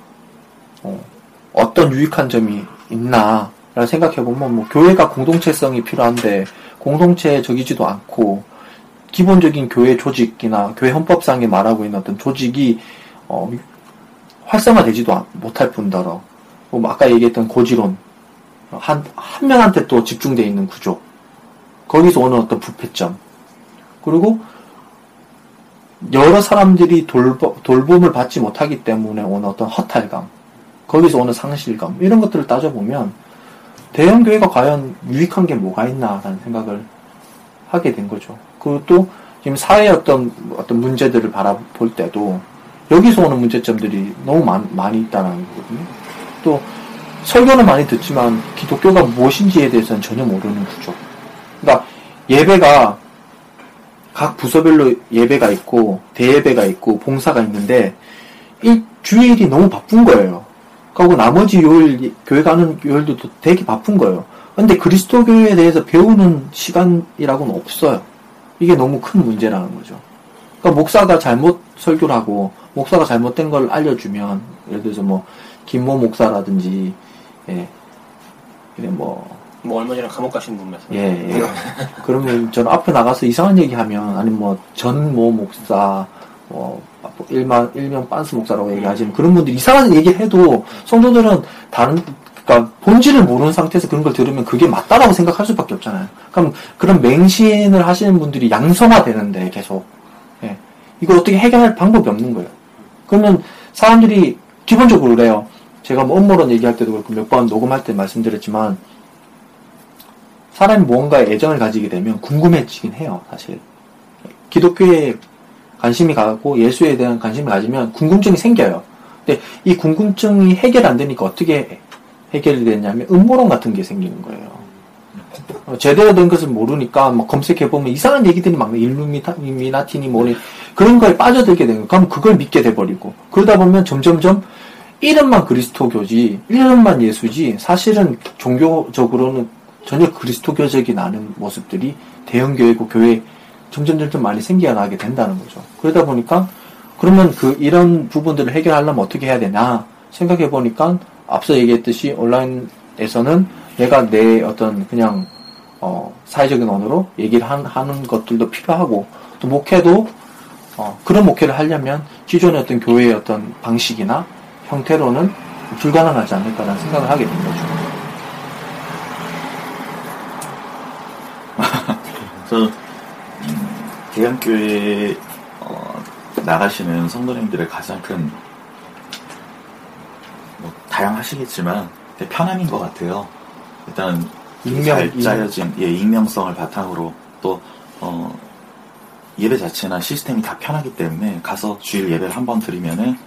어, 떤 유익한 점이 있나 라는 생각해 보면 뭐 교회가 공동체성이 필요한데 공동체적이지도 않고 기본적인 교회 조직이나 교회 헌법상에 말하고 있는 어떤 조직이 어, 활성화되지도 못할 뿐더러 뭐 아까 얘기했던 고지론 한, 한 명한테 또 집중되어 있는 구조 거기서 오는 어떤 부패점 그리고 여러 사람들이 돌보, 돌봄을 받지 못하기 때문에 오는 어떤 허탈감 거기서 오는 상실감 이런 것들을 따져보면 대형교회가 과연 유익한 게 뭐가 있나라는 생각을 하게 된 거죠. 그리고 또 지금 사회의 어떤 어떤 문제들을 바라볼 때도 여기서 오는 문제점들이 너무 많, 많이 있다는 거거든요. 또 설교는 많이 듣지만 기독교가 무엇인지에 대해서는 전혀 모르는 구조. 그러니까 예배가 각 부서별로 예배가 있고 대예배가 있고 봉사가 있는데 이 주일이 너무 바쁜 거예요. 그리고 나머지 요일, 교회 가는 요일도 되게 바쁜 거예요. 근데 그리스도교에 대해서 배우는 시간이라고는 없어요. 이게 너무 큰 문제라는 거죠. 그러니까 목사가 잘못 설교를 하고, 목사가 잘못된 걸 알려주면, 예를 들어서 뭐, 김모 목사라든지, 예, 그래 뭐, 뭐 얼마 전에 감옥 가신 분 말씀. 예, 예. 그러면 저는 앞에 나가서 이상한 얘기 하면, 아니면 뭐, 전 모 목사, 뭐, 일만, 일명 빤스 목사라고 얘기하지만 그런 분들이 이상한 얘기를 해도 성도들은 다른, 그러니까 본질을 모르는 상태에서 그런 걸 들으면 그게 맞다라고 생각할 수밖에 없잖아요. 그럼 그런 맹신을 하시는 분들이 양성화되는데 계속. 예. 이걸 어떻게 해결할 방법이 없는 거예요. 그러면 사람들이 기본적으로 그래요. 제가 뭐 업무론 얘기할 때도 그렇고 몇 번 녹음할 때 말씀드렸지만 사람이 무언가에 애정을 가지게 되면 궁금해지긴 해요, 사실. 기독교에 관심이 가고 예수에 대한 관심을 가지면 궁금증이 생겨요. 근데 이 궁금증이 해결 안 되니까 어떻게 해결이 됐냐면 음모론 같은 게 생기는 거예요. 어, 제대로 된 것을 모르니까 뭐 검색해보면 이상한 얘기들이 막 일루미나티니 뭐니 그런 거에 빠져들게 되는 거예요. 그럼 그걸 믿게 돼버리고 그러다 보면 점점점 이름만 그리스도교지 이름만 예수지 사실은 종교적으로는 전혀 그리스도교적이 나는 모습들이 대형교회고 교회 점점 점점 많이 생겨나게 된다는 거죠. 그러다 보니까 그러면 그 이런 부분들을 해결하려면 어떻게 해야 되나 생각해 보니까 앞서 얘기했듯이 온라인에서는 내가 내 어떤 그냥 어, 사회적인 언어로 얘기를 한, 하는 것들도 필요하고 또 목회도 어, 그런 목회를 하려면 기존의 어떤 교회의 어떤 방식이나 형태로는 불가능하지 않을까라는 생각을 하게 된 거죠. 그래서 음, 대형교회 어, 나가시는 성도님들의 가장 큰 뭐, 다양하시겠지만 편함인 것 같아요. 일단 익명, 잘 짜여진 예, 익명성을 바탕으로 또 어, 예배 자체나 시스템이 다 편하기 때문에 가서 주일 예배를 한 번 드리면은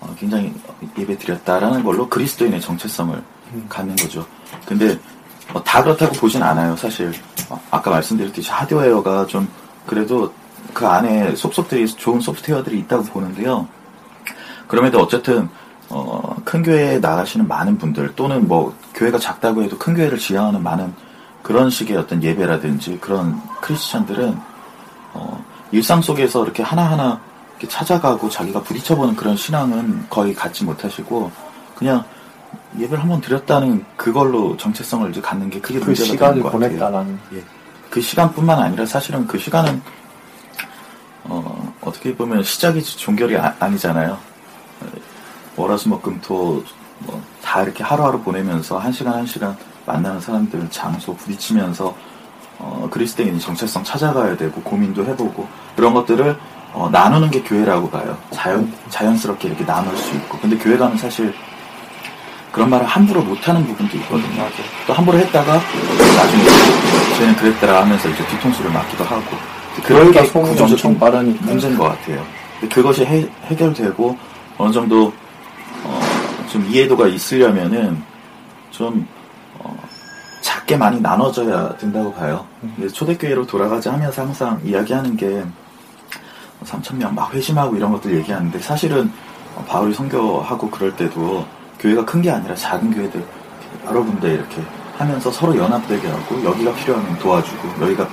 어, 굉장히 예배 드렸다라는 걸로 그리스도인의 정체성을 음. 갖는 거죠. 근데 어, 다 그렇다고 보진 않아요. 사실 어, 아까 말씀드렸듯이 하드웨어가 좀 그래도 그 안에 속속들이 좋은 소프트웨어들이 있다고 보는데요. 그럼에도 어쨌든 어, 큰 교회에 나가시는 많은 분들 또는 뭐 교회가 작다고 해도 큰 교회를 지향하는 많은 그런 식의 어떤 예배라든지 그런 크리스천들은 어, 일상 속에서 이렇게 하나하나 이렇게 찾아가고 자기가 부딪혀보는 그런 신앙은 거의 갖지 못하시고 그냥 예배를 한번 드렸다는 그걸로 정체성을 이제 갖는 게 그게 그 문제가 되는 것 같아요. 예. 그 시간뿐만 아니라 사실은 그 시간은 어, 어떻게 보면 시작이 종결이 아, 아니잖아요. 월화수목금토 뭐 다 이렇게 하루하루 보내면서 한 시간 한 시간 만나는 사람들 장소 부딪히면서 어, 그리스도인의 정체성 찾아가야 되고 고민도 해보고 그런 것들을 어, 나누는 게 교회라고 봐요. 자연 자연스럽게 이렇게 나눌 수 있고 근데 교회 가면 사실 그런 말을 함부로 못하는 부분도 있거든요. 또 함부로 했다가 나중에 쟤는 그랬더라 하면서 이제 뒤통수를 맞기도 하고 그러니까 게 구조적인 엄청 빠르니까. 문제인 것 같아요. 그것이 해, 해결되고 어느 정도 어, 좀 이해도가 있으려면은 좀 어, 작게 많이 나눠져야 된다고 봐요. 근데 초대교회로 돌아가자 하면서 항상 이야기하는 게 3천명 막 회심하고 이런 것들 얘기하는데 사실은 어, 바울이 선교하고 그럴 때도 교회가 큰 게 아니라 작은 교회들 여러 군데 이렇게 하면서 서로 연합되게 하고 여기가 필요하면 도와주고 여기가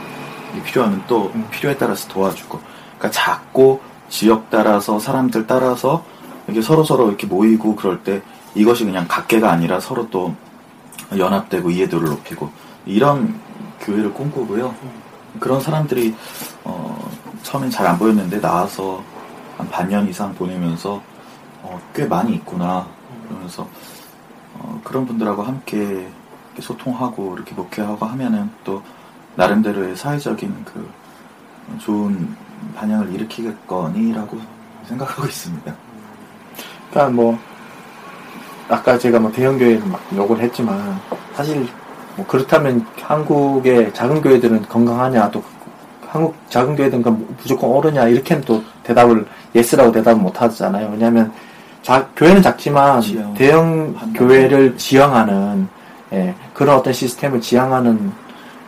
필요하면 또 필요에 따라서 도와주고 그러니까 작고 지역 따라서 사람들 따라서 이렇게 서로 서로 이렇게 모이고 그럴 때 이것이 그냥 각계가 아니라 서로 또 연합되고 이해도를 높이고 이런 교회를 꿈꾸고요. 그런 사람들이 어, 처음엔 잘 안 보였는데 나와서 한 반년 이상 보내면서 어, 꽤 많이 있구나 그러면서 어, 그런 분들하고 함께 소통하고 이렇게 목회하고 하면은 또 나름대로의 사회적인 그 좋은 반향을 일으키겠거니라고 생각하고 있습니다. 그러니까 뭐 아까 제가 뭐 대형 교회를 막 욕을 했지만 사실 뭐 그렇다면 한국의 작은 교회들은 건강하냐 또 한국 작은 교회들은 무조건 옳으냐 이렇게는 또 대답을 yes라고 대답을 못 하잖아요. 왜냐하면 자, 교회는 작지만 지형. 대형. 교회를 지향하는 예, 그런 어떤 시스템을 지향하는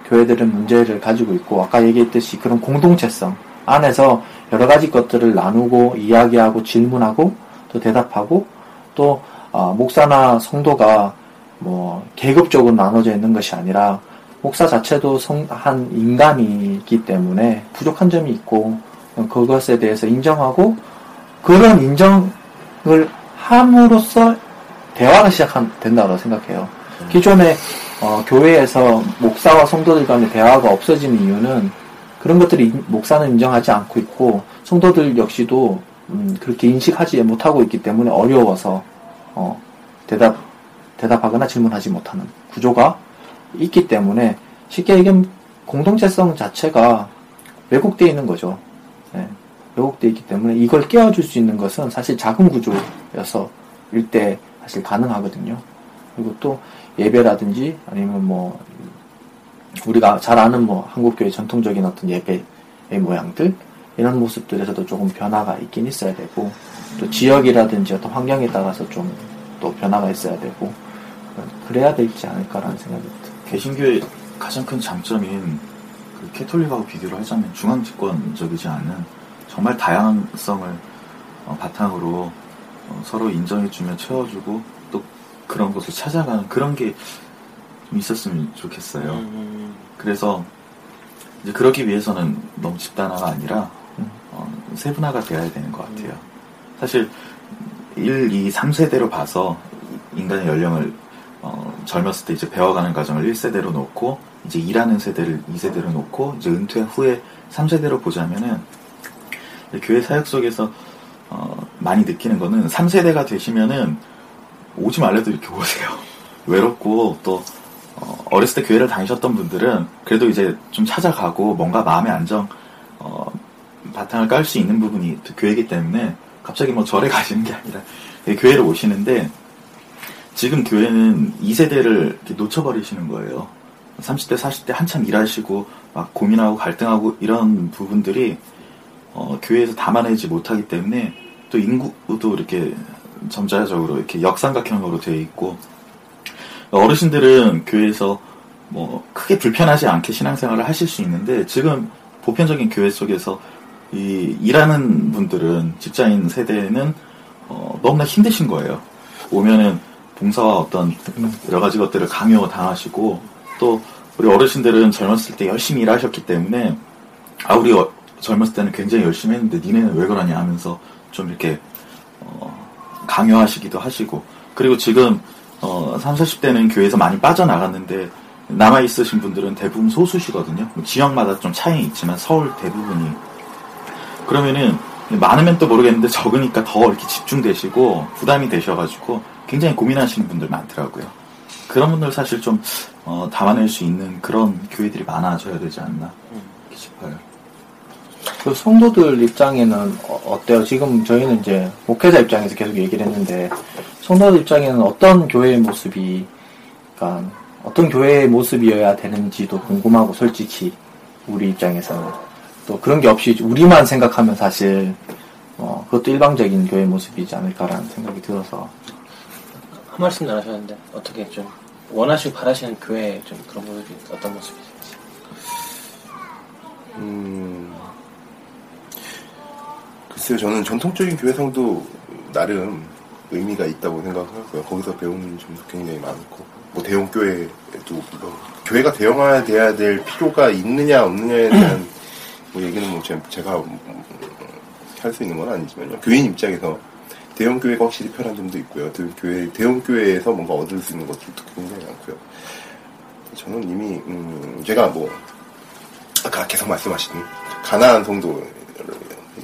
교회들은 문제를 가지고 있고 아까 얘기했듯이 그런 공동체성 안에서 여러 가지 것들을 나누고 이야기하고 질문하고 또 대답하고 또 아, 목사나 성도가 뭐 계급적으로 나눠져 있는 것이 아니라 목사 자체도 성, 한 인간이기 때문에 부족한 점이 있고 그것에 대해서 인정하고 그런 인정을 함으로써 대화가 시작된다고 생각해요. 기존에 어, 교회에서 목사와 성도들 간의 대화가 없어지는 이유는 그런 것들이 인- 목사는 인정하지 않고 있고 성도들 역시도 음, 그렇게 인식하지 못하고 있기 때문에 어려워서 어, 대답 대답하거나 질문하지 못하는 구조가 있기 때문에 쉽게 얘기하면 공동체성 자체가 왜곡되어 있는 거죠. 예, 왜곡되어 있기 때문에 이걸 깨워줄 수 있는 것은 사실 작은 구조여서 때 사실 가능하거든요. 그리고 또 예배라든지 아니면 뭐 우리가 잘 아는 뭐 한국교회 전통적인 어떤 예배의 모양들 이런 모습들에서도 조금 변화가 있긴 있어야 되고 또 지역이라든지 어떤 환경에 따라서 좀 또 변화가 있어야 되고 그래야 되지 않을까라는 생각이 듭니다. 개신교의 가장 큰 장점인 그 캐톨릭하고 비교를 하자면 중앙 집권적이지 않은 정말 다양성을 어, 바탕으로 어, 서로 인정해주며 채워주고 또 그런 곳을 찾아가는 그런 게 좀 있었으면 좋겠어요. 음, 그래서 이제 그러기 위해서는 너무 집단화가 아니라 어, 세분화가 돼야 되는 것 같아요. 사실 1, 2, 3세대로 봐서 인간의 연령을 어, 젊었을 때 이제 배워가는 과정을 1세대로 놓고 이제 일하는 세대를 2세대로 놓고 이제 은퇴 후에 3세대로 보자면은 교회 사역 속에서 어, 많이 느끼는 거는 3세대가 되시면은 오지 말래도 이렇게 오세요. 외롭고 또 어, 어렸을 때 교회를 다니셨던 분들은 그래도 이제 좀 찾아가고 뭔가 마음의 안정 어, 바탕을 깔 수 있는 부분이 또 교회이기 때문에 갑자기 뭐 절에 가시는 게 아니라 교회를 오시는데 지금 교회는 2세대를 놓쳐버리시는 거예요. 30대, 40대 한참 일하시고 막 고민하고 갈등하고 이런 부분들이 어, 교회에서 담아내지 못하기 때문에 또 인구도 이렇게 점자적으로 이렇게 역삼각형으로 되어 있고 어르신들은 교회에서 뭐 크게 불편하지 않게 신앙생활을 하실 수 있는데 지금 보편적인 교회 속에서 이 일하는 분들은 직장인 세대는 어, 너무나 힘드신 거예요. 오면은 봉사와 어떤 여러 가지 것들을 강요 당하시고 또 우리 어르신들은 젊었을 때 열심히 일하셨기 때문에 아 우리 어, 젊었을 때는 굉장히 열심히 했는데 니네는 왜 그러냐 하면서 좀 이렇게 어, 강요하시기도 하시고 그리고 지금 어, 30, 40대는 교회에서 많이 빠져나갔는데 남아 있으신 분들은 대부분 소수시거든요. 뭐 지역마다 좀 차이 있지만 서울 대부분이 그러면은 많으면 또 모르겠는데 적으니까 더 이렇게 집중되시고 부담이 되셔가지고 굉장히 고민하시는 분들 많더라고요. 그런 분들 사실 좀 어, 담아낼 수 있는 그런 교회들이 많아져야 되지 않나 싶어요. 그 성도들 입장에는 어, 때요 지금 저희는 이제 목회자 입장에서 계속 얘기를 했는데 성도들 입장에는 어떤 교회의 모습이 그러니까 어떤 교회의 모습이어야 되는지도 궁금하고 솔직히 우리 입장에서는 또 그런 게 없이 우리만 생각하면 사실 어, 그것도 일방적인 교회 모습이지 않을까라는 생각이 들어서 한 말씀 나누셨는데 어떻게 좀 원하시고 바라시는 교회 좀 그런 모습이 어떤 모습이신지 음, 글쎄요, 저는 전통적인 교회상도 나름 의미가 있다고 생각하고요. 거기서 배우는 점도 굉장히 많고, 뭐 대형 교회도 물론 교회가 대형화돼야 될 필요가 있느냐 없느냐에 대한 뭐 얘기는 뭐 제- 제가 할 수 있는 건 아니지만요. 교인 입장에서 대형 교회가 확실히 편한 점도 있고요. 대- 교회 대형 교회에서 뭔가 얻을 수 있는 것들도 굉장히 많고요. 저는 이미 음, 제가 뭐 아까 계속 말씀하신 가난한 성도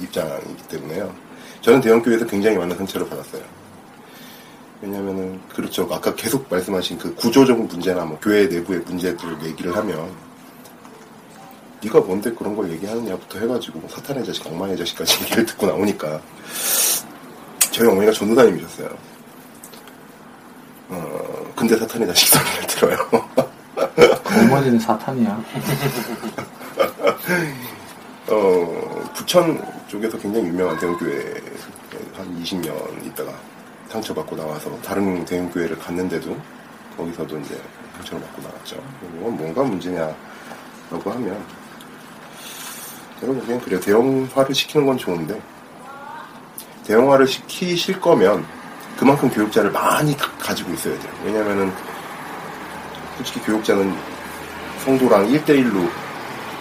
입장이기 때문에요. 저는 대형 교회에서 굉장히 많은 상처를 받았어요. 왜냐면은, 그렇죠. 아까 계속 말씀하신 그 구조적 문제나 뭐 교회 내부의 문제들을 얘기를 하면, 네가 뭔데 그런 걸 얘기하느냐부터 해가지고, 뭐 사탄의 자식, 악마의 자식까지 얘기를 듣고 나오니까, 저희 어머니가 전도사님이셨어요. 어, 근데 사탄의 자식 소리를 들어요. 어머니는 사탄이야. 어, 부천 쪽에서 굉장히 유명한 대형교회 한 20년 있다가 상처받고 나와서 다른 대형교회를 갔는데도 거기서도 이제 상처를 받고 나왔죠. 이건 뭔가 문제냐라고 하면 제가 보기엔 그래요. 대형화를 시키는 건 좋은데 대형화를 시키실 거면 그만큼 교육자를 많이 가- 가지고 있어야 돼요. 왜냐면은 솔직히 교육자는 성도랑 1대1로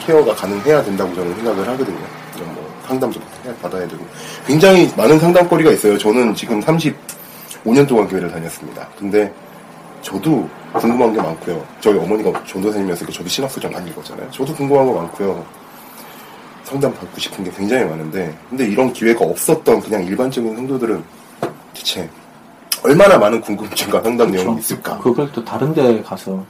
케어가 가능해야 된다고 저는 생각을 하거든요. 그냥 뭐 상담도 받아야 되고 굉장히 많은 상담거리가 있어요. 저는 지금 35년 동안 교회를 다녔습니다. 근데 저도 궁금한 게 많고요. 저희 어머니가 전도사님이었으니까 저도 신학서적 많이 읽었잖아요. 저도 궁금한 거 많고요. 상담 받고 싶은 게 굉장히 많은데 근데 이런 기회가 없었던 그냥 일반적인 성도들은 대체 얼마나 많은 궁금증과 상담 내용이 있을까? 그걸 또 다른 데 가서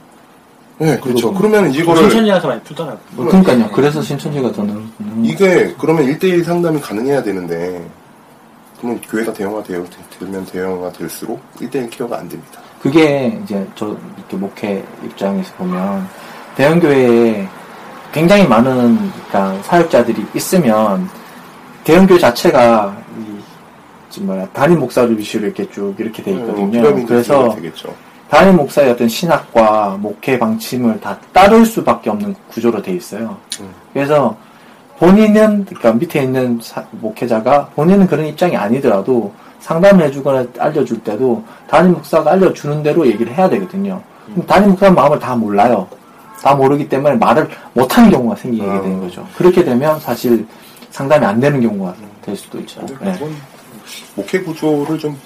네, 그렇죠. 그리고 그러면 이거를 신천지 가서 많이 풀더라고요. 뭐 그러니까요. 그래서 신천지가 더 늘, 늘 이게 그러면 1대1 상담이 가능해야 되는데 그러면 교회가 대형화 되면 대형화 될수록 1대1 케어가 안 됩니다. 그게 이제 저 이렇게 목회 입장에서 보면 대형 교회에 굉장히 많은 그러니까 사역자들이 있으면 대형 교회 자체가 이 뭐야 담임 목사를 위주로 이렇게 쭉 이렇게 돼 있거든요. 어, 피라미드 그래서. 담임 목사의 어떤 신학과 목회 방침을 다 따를 수밖에 없는 구조로 돼 있어요. 음. 그래서 본인은 그러니까 밑에 있는 사- 목회자가 본인은 그런 입장이 아니더라도 상담을 해주거나 알려줄 때도 담임 목사가 알려주는 대로 얘기를 해야 되거든요. 그럼 담임 목사는 마음을 다 몰라요. 다 모르기 때문에 말을 못하는 경우가 생기게 아. 되는 거죠. 그렇게 되면 사실 상담이 안 되는 경우가 될 수도 있죠. 네. 그건 목회 구조를 좀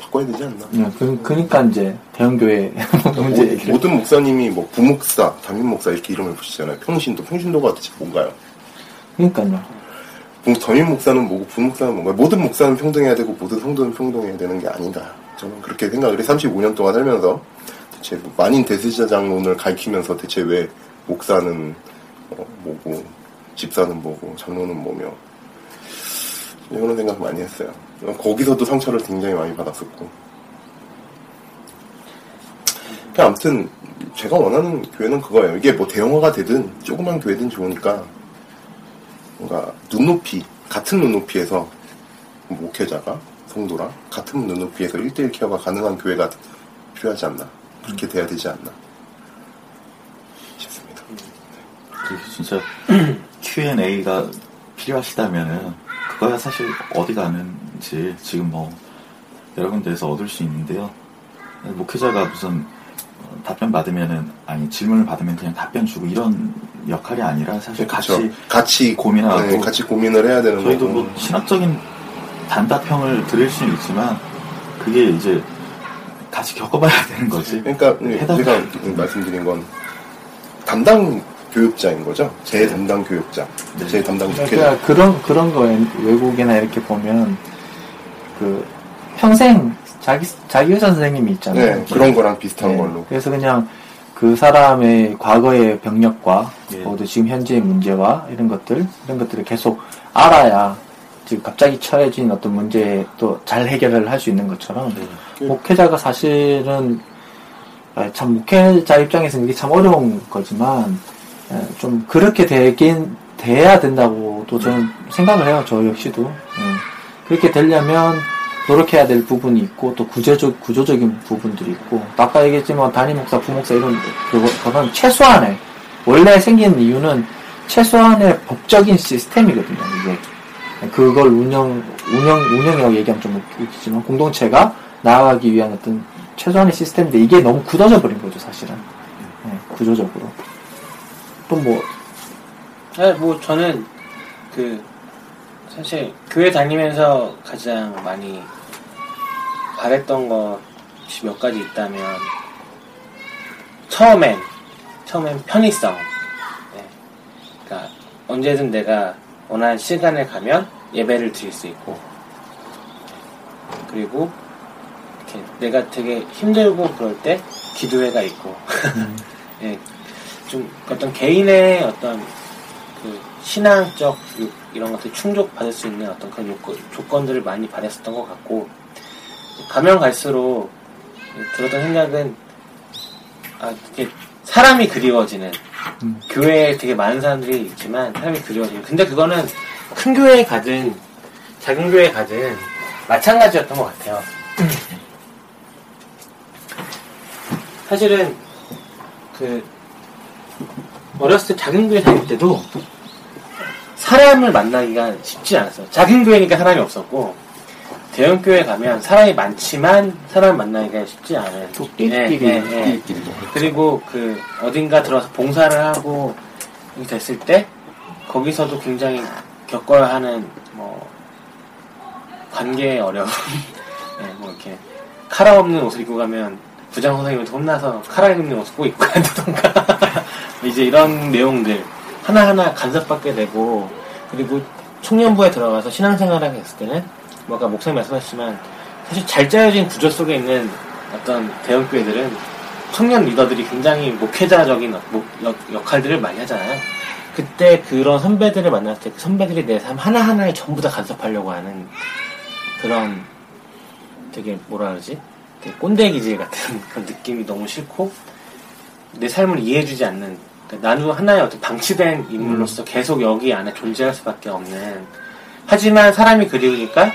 바꿔야 되지 않나? 네, 그, 그러니까 이제 대형교회 문제 모- 얘기를 모든 목사님이 뭐 부목사, 담임 목사 이렇게 이름을 붙이잖아요. 평신도, 평신도가 대체 뭔가요? 그러니까요. 부- 담임 목사는 뭐고 부목사는 뭔가 모든 목사는 평등해야 되고 모든 성도는 평등해야 되는 게 아닌가 저는 그렇게 생각을 해 35년 동안 살면서 대체 뭐 만인 대세자 장론을 가리키면서 대체 왜 목사는 어, 뭐고 집사는 뭐고 장로는 뭐며. 이런 생각 많이 했어요. 거기서도 상처를 굉장히 많이 받았었고. 아무튼 제가 원하는 교회는 그거예요. 이게 뭐 대형화가 되든 조그만 교회든 좋으니까 뭔가 눈높이 같은 눈높이에서 목회자가 성도랑 같은 눈높이에서 1대1 케어가 가능한 교회가 필요하지 않나 그렇게 돼야 되지 않나 싶습니다 그 진짜 Q&A가 필요하시다면은 그거야 사실 어디 가는지 지금 뭐 여러 군데에서 얻을 수 있는데요. 목회자가 무슨 어, 답변 받으면은 아니 질문을 받으면 그냥 답변 주고 이런 역할이 아니라 사실 같이 그렇죠. 같이 고민하고 네, 같이 고민을 해야 되는 저희도 거고 뭐 신학적인 단답형을 드릴 수는 있지만 그게 이제 같이 겪어봐야 되는 거지. 그러니까 네, 제가 말씀드린 건 담당 교육자인 거죠 제 담당 교육자 네. 제 담당 목회자 그러니까 그런 그런 거에 외국이나 이렇게 보면 그 평생 자기 자기 의사 선생님이 있잖아요. 네, 그런 거랑 비슷한 네, 걸로 그래서 그냥 그 사람의 과거의 병력과 예. 또 지금 현재의 문제와 이런 것들 이런 것들을 계속 알아야 지금 갑자기 처해진 어떤 문제에 또 잘 해결을 할 수 있는 것처럼 그- 목회자가 사실은 아, 참 목회자 입장에서는 이게 참 어려운 거지만 에, 좀 그렇게 되긴 돼야 된다고 또 저는 생각을 해요. 저 역시도 예. 그렇게 되려면 노력해야 될 부분이 있고 또 구조적 구조적인 부분들이 있고 또 아까 얘기했지만 담임 목사, 부목사 이런 그거 그건 최소한의 원래 생긴 이유는 최소한의 법적인 시스템이거든요. 이게 그걸 운영 운영 운영이라고 얘기하면 좀 웃기지만 공동체가 나아가기 위한 어떤 최소한의 시스템인데 이게 너무 굳어져 버린 거죠 사실은 네, 구조적으로 또뭐 아, 뭐 저는 그 사실 교회 다니면서 가장 많이 바랬던 것이 몇 가지 있다면 처음엔 처음엔 편의성. 네. 그러니까 언제든 내가 원하는 시간에 가면 예배를 드릴 수 있고 그리고 내가 되게 힘들고 그럴 때 기도회가 있고 예, 좀 어떤 개인의 어떤 그 신앙적 요- 이런 것들 충족받을 수 있는 어떤 그런 요건, 조건들을 많이 바랬었던 것 같고 가면 갈수록 들었던 생각은 아 이게 사람이 그리워지는 음. 교회에 되게 많은 사람들이 있지만 사람이 그리워지는 근데 그거는 큰 교회에 가든 작은 교회에 가든 마찬가지였던 것 같아요. 사실은 그 어렸을 때 작은 교회 다닐 때도 사람을 만나기가 쉽지 않았어요. 작은 교회니까 사람이 없었고 대형 교회 가면 사람이 많지만 사람 만나기가 쉽지 않은. 또 끼리끼리 예, 예, 예. 그리고 그 어딘가 들어서 봉사를 하고 됐을 때 거기서도 굉장히 겪어야 하는 뭐 관계의 어려움, 예, 뭐 이렇게 카라 없는 옷을 입고 가면 부장 선생님한테 혼나서 카라 입는 옷을 꼭 입고 간다던가 이제 이런 내용들 하나하나 간섭받게 되고 그리고 청년부에 들어가서 신앙생활을 했을 때는 뭐 아까 목사님 말씀하셨지만 사실 잘 짜여진 구조 속에 있는 어떤 대형교회들은 청년 리더들이 굉장히 목회자적인 역- 역할들을 많이 하잖아요. 그때 그런 선배들을 만났을 때 그 선배들이 내 삶 하나하나에 전부 다 간섭하려고 하는 그런 되게 뭐라 그러지? 되게 꼰대 기질 같은 그런 느낌이 너무 싫고 내 삶을 이해해주지 않는 그러니까 나도 하나의 어떤 방치된 인물로서 계속 여기 안에 존재할 수밖에 없는 하지만 사람이 그리우니까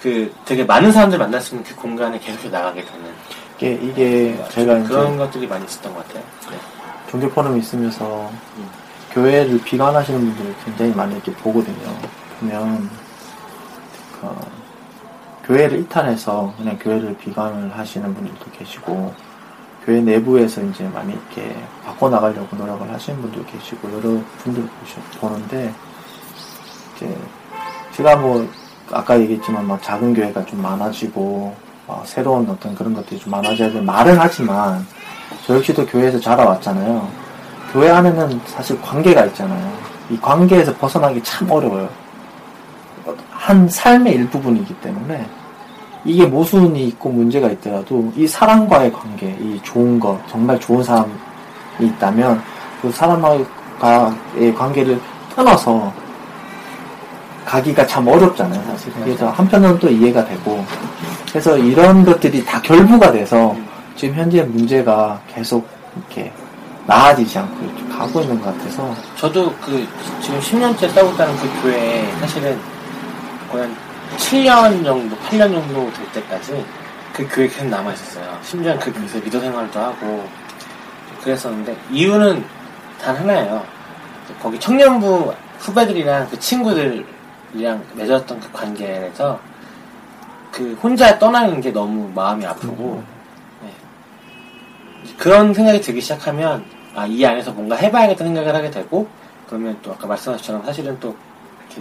그 되게 많은 사람들 만날 수 있는 그 공간에 계속 나가게 되는 이게, 이게 제가 이제 그런 것들이 많이 있었던 것 같아요. 네. 종교 포럼에 있으면서 음. 교회를 비관하시는 분들을 굉장히 많이 이렇게 보거든요. 보면 그 교회를 이탈해서 그냥 교회를 비관을 하시는 분들도 계시고 교회 내부에서 이제 많이 이렇게 바꿔 나가려고 노력을 하시는 분도 계시고 여러 분들 보시- 보는데 이제 제가 뭐 아까 얘기했지만 막 작은 교회가 좀 많아지고 어, 새로운 어떤 그런 것들이 좀 많아져야 될 말은 하지만 저 역시도 교회에서 자라왔잖아요. 교회 안에는 사실 관계가 있잖아요. 이 관계에서 벗어나기 참 어려워요. 한 삶의 일부분이기 때문에 이게 모순이 있고 문제가 있더라도 이 사람과의 관계, 이 좋은 것, 정말 좋은 사람이 있다면 그 사람과의 관계를 끊어서 가기가 참 어렵잖아요, 사실. 그래서 한편으로는 또 이해가 되고 그래서 이런 것들이 다 결부가 돼서 지금 현재 문제가 계속 이렇게 나아지지 않고 이렇게 가고 있는 것 같아서 저도 그 지금 10년째 싸고 있다는 그 교회에 사실은 거의 한 7년 정도, 8년 정도 될 때까지 그 교회 계속 남아있었어요. 심지어 그 교회에서 리더 생활도 하고 그랬었는데 이유는 단 하나예요. 거기 청년부 후배들이랑 그 친구들 이랑 맺었던 그 관계에서 그 혼자 떠나는 게 너무 마음이 아프고 네. 그런 생각이 들기 시작하면 아, 이 안에서 뭔가 해봐야겠다 생각을 하게 되고 그러면 또 아까 말씀하신 것처럼 사실은 또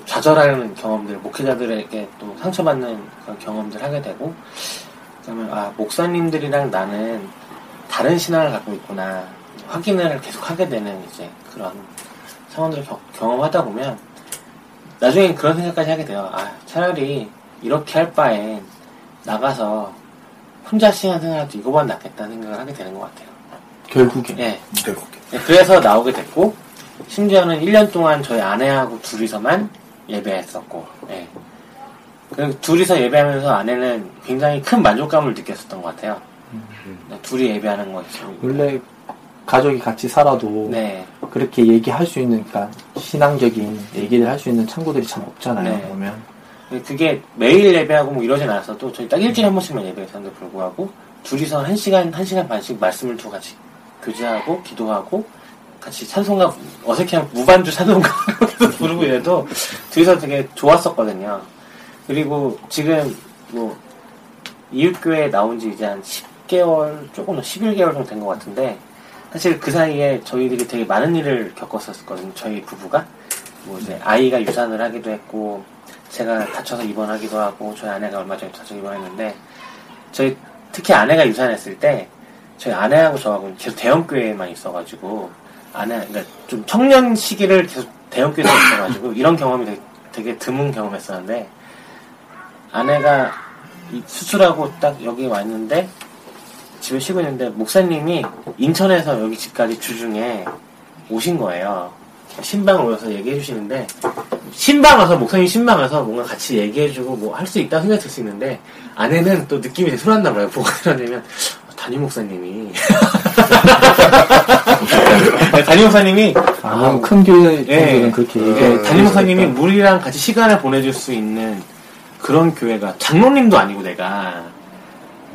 좌절하는 경험들 목회자들에게 또 상처받는 그런 경험들 하게 되고 그러면 아 목사님들이랑 나는 다른 신앙을 갖고 있구나 확인을 계속 하게 되는 이제 그런 상황들을 겨- 경험하다 보면 나중에 그런 생각까지 하게 돼요. 아 차라리 이렇게 할 바엔 나가서 혼자 시간 생활도 이거보다 낫겠다는 생각을 하게 되는 것 같아요. 결국에 예. 결국. 네, 그래서 나오게 됐고 심지어는 1년 동안 저희 아내하고 둘이서만 예배했었고 예. 그리고 둘이서 예배하면서 아내는 굉장히 큰 만족감을 느꼈었던 것 같아요. 네, 둘이 예배하는 것이 원래 가족이 같이 살아도 네, 그렇게 얘기할 수 있는 그러니까 신앙적인 얘기를 할 수 있는 창구들이 참 없잖아요. 네. 보면 그게 매일 예배하고 뭐 이러진 않았어도 저희 딱 일주일에 한 번씩만 예배했었는데 불구하고 둘이서 한 시간 한 시간 반씩 말씀을 두고 같이 교제하고 기도하고 같이 찬송가 어색한 무반주 찬송가 부르고 이래도 둘이서 되게 좋았었거든요. 그리고 지금 뭐 이웃교회 나온 지 이제 한 10개월 조금 11개월 정도 된 것 같은데 사실 그 사이에 저희들이 되게 많은 일을 겪었었거든요. 저희 부부가 뭐 이제 아이가 유산을 하기도 했고 제가 다쳐서 입원하기도 하고 저희 아내가 얼마 전에 다쳐서 입원했는데 저희 특히 아내가 유산했을 때 저희 아내하고 저하고 계속 대형교회에만 있어가지고 아내 그러니까 좀 청년 시기를 계속 대형교회에 있어가지고 이런 경험이 되게, 되게 드문 경험했었는데 아내가 이 수술하고 딱 여기 와 있는데 집에 쉬고 있는데 목사님이 인천에서 여기 집까지 주중에 오신 거예요. 신방을 오셔서 얘기해 주시는데 신방 와서 목사님 신방 와서 뭔가 같이 얘기해 주고 뭐 할 수 있다고 생각할 수 있는데 아내는 또 느낌이 되게 술났나 봐요. 보고 그러냐면 담임 목사님이 네, 담임 목사님이 아, 너무 큰 교회 예. 그렇게 예, 얘기해 담임 목사님이 우리랑 같이 시간을 보내줄 수 있는 그런 교회가 장로님도 아니고 내가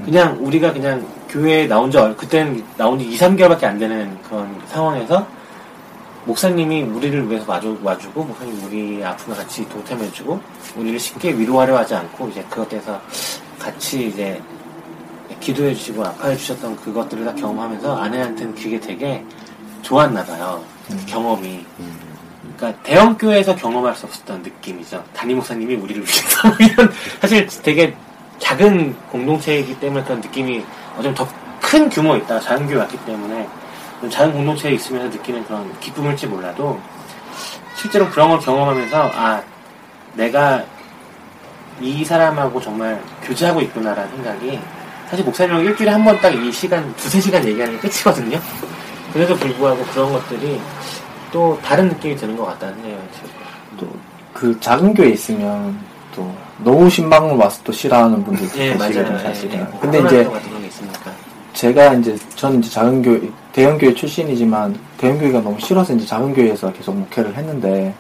그냥 우리가 그냥 교회에 나온 지 얼- 그때는 나온 지 2, 3개월밖에 안 되는 그런 상황에서 목사님이 우리를 위해서 와주, 와주고 목사님 우리 아픔을 같이 동참해주고 우리를 쉽게 위로하려 하지 않고 이제 그것 대해서 같이 이제 기도해 주시고 아파해 주셨던 그것들을 다 경험하면서 아내한테는 그게 되게 좋았나 봐요. 경험이. 그러니까 대형 교회에서 경험할 수 없었던 느낌이죠. 담임 목사님이 우리를 위해서. 이런 사실 되게 작은 공동체이기 때문에 그런 느낌이 좀더큰 규모 있다가 작은 교회 왔기 때문에 좀 작은 공동체에 있으면서 느끼는 그런 기쁨일지 몰라도 실제로 그런 걸 경험하면서 아 내가 이 사람하고 정말 교제하고 있구나라는 생각이 사실 목사님하고 일주일에 한 번 딱 이 시간 두세 시간 얘기하는 게 끝이거든요. 그래도 불구하고 그런 것들이 또 다른 느낌이 드는 것 같다는 생각이 들어요. 또그 작은 교회에 있으면 또 너무 신방을 와서 또 싫어하는 분들도 예, 계시거든요. 사실은. 예, 예. 근데 코로나 이제. 제가 이제 저는 이제 작은 교회 대형 교회 출신이지만 대형 교회가 너무 싫어서 이제 작은 교회에서 계속 목회를 했는데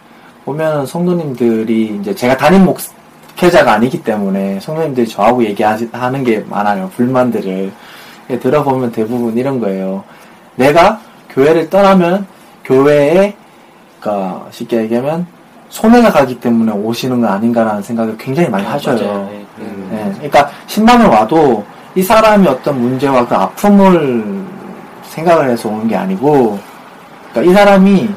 보면 성도님들이 이제 제가 담임 목회자가 아니기 때문에 성도님들이 저하고 얘기하는 게 많아요 불만들을 예, 들어보면 대부분 이런 거예요 내가 교회를 떠나면 교회에 그러니까 쉽게 얘기하면 손해가 가기 때문에 오시는 건 아닌가라는 생각을 굉장히 많이 하셔요. 맞아요. 예, 음. 예, 그러니까 신방을 와도 이 사람이 어떤 문제와 그 아픔을 생각을 해서 오는 게 아니고, 그러니까 이 사람이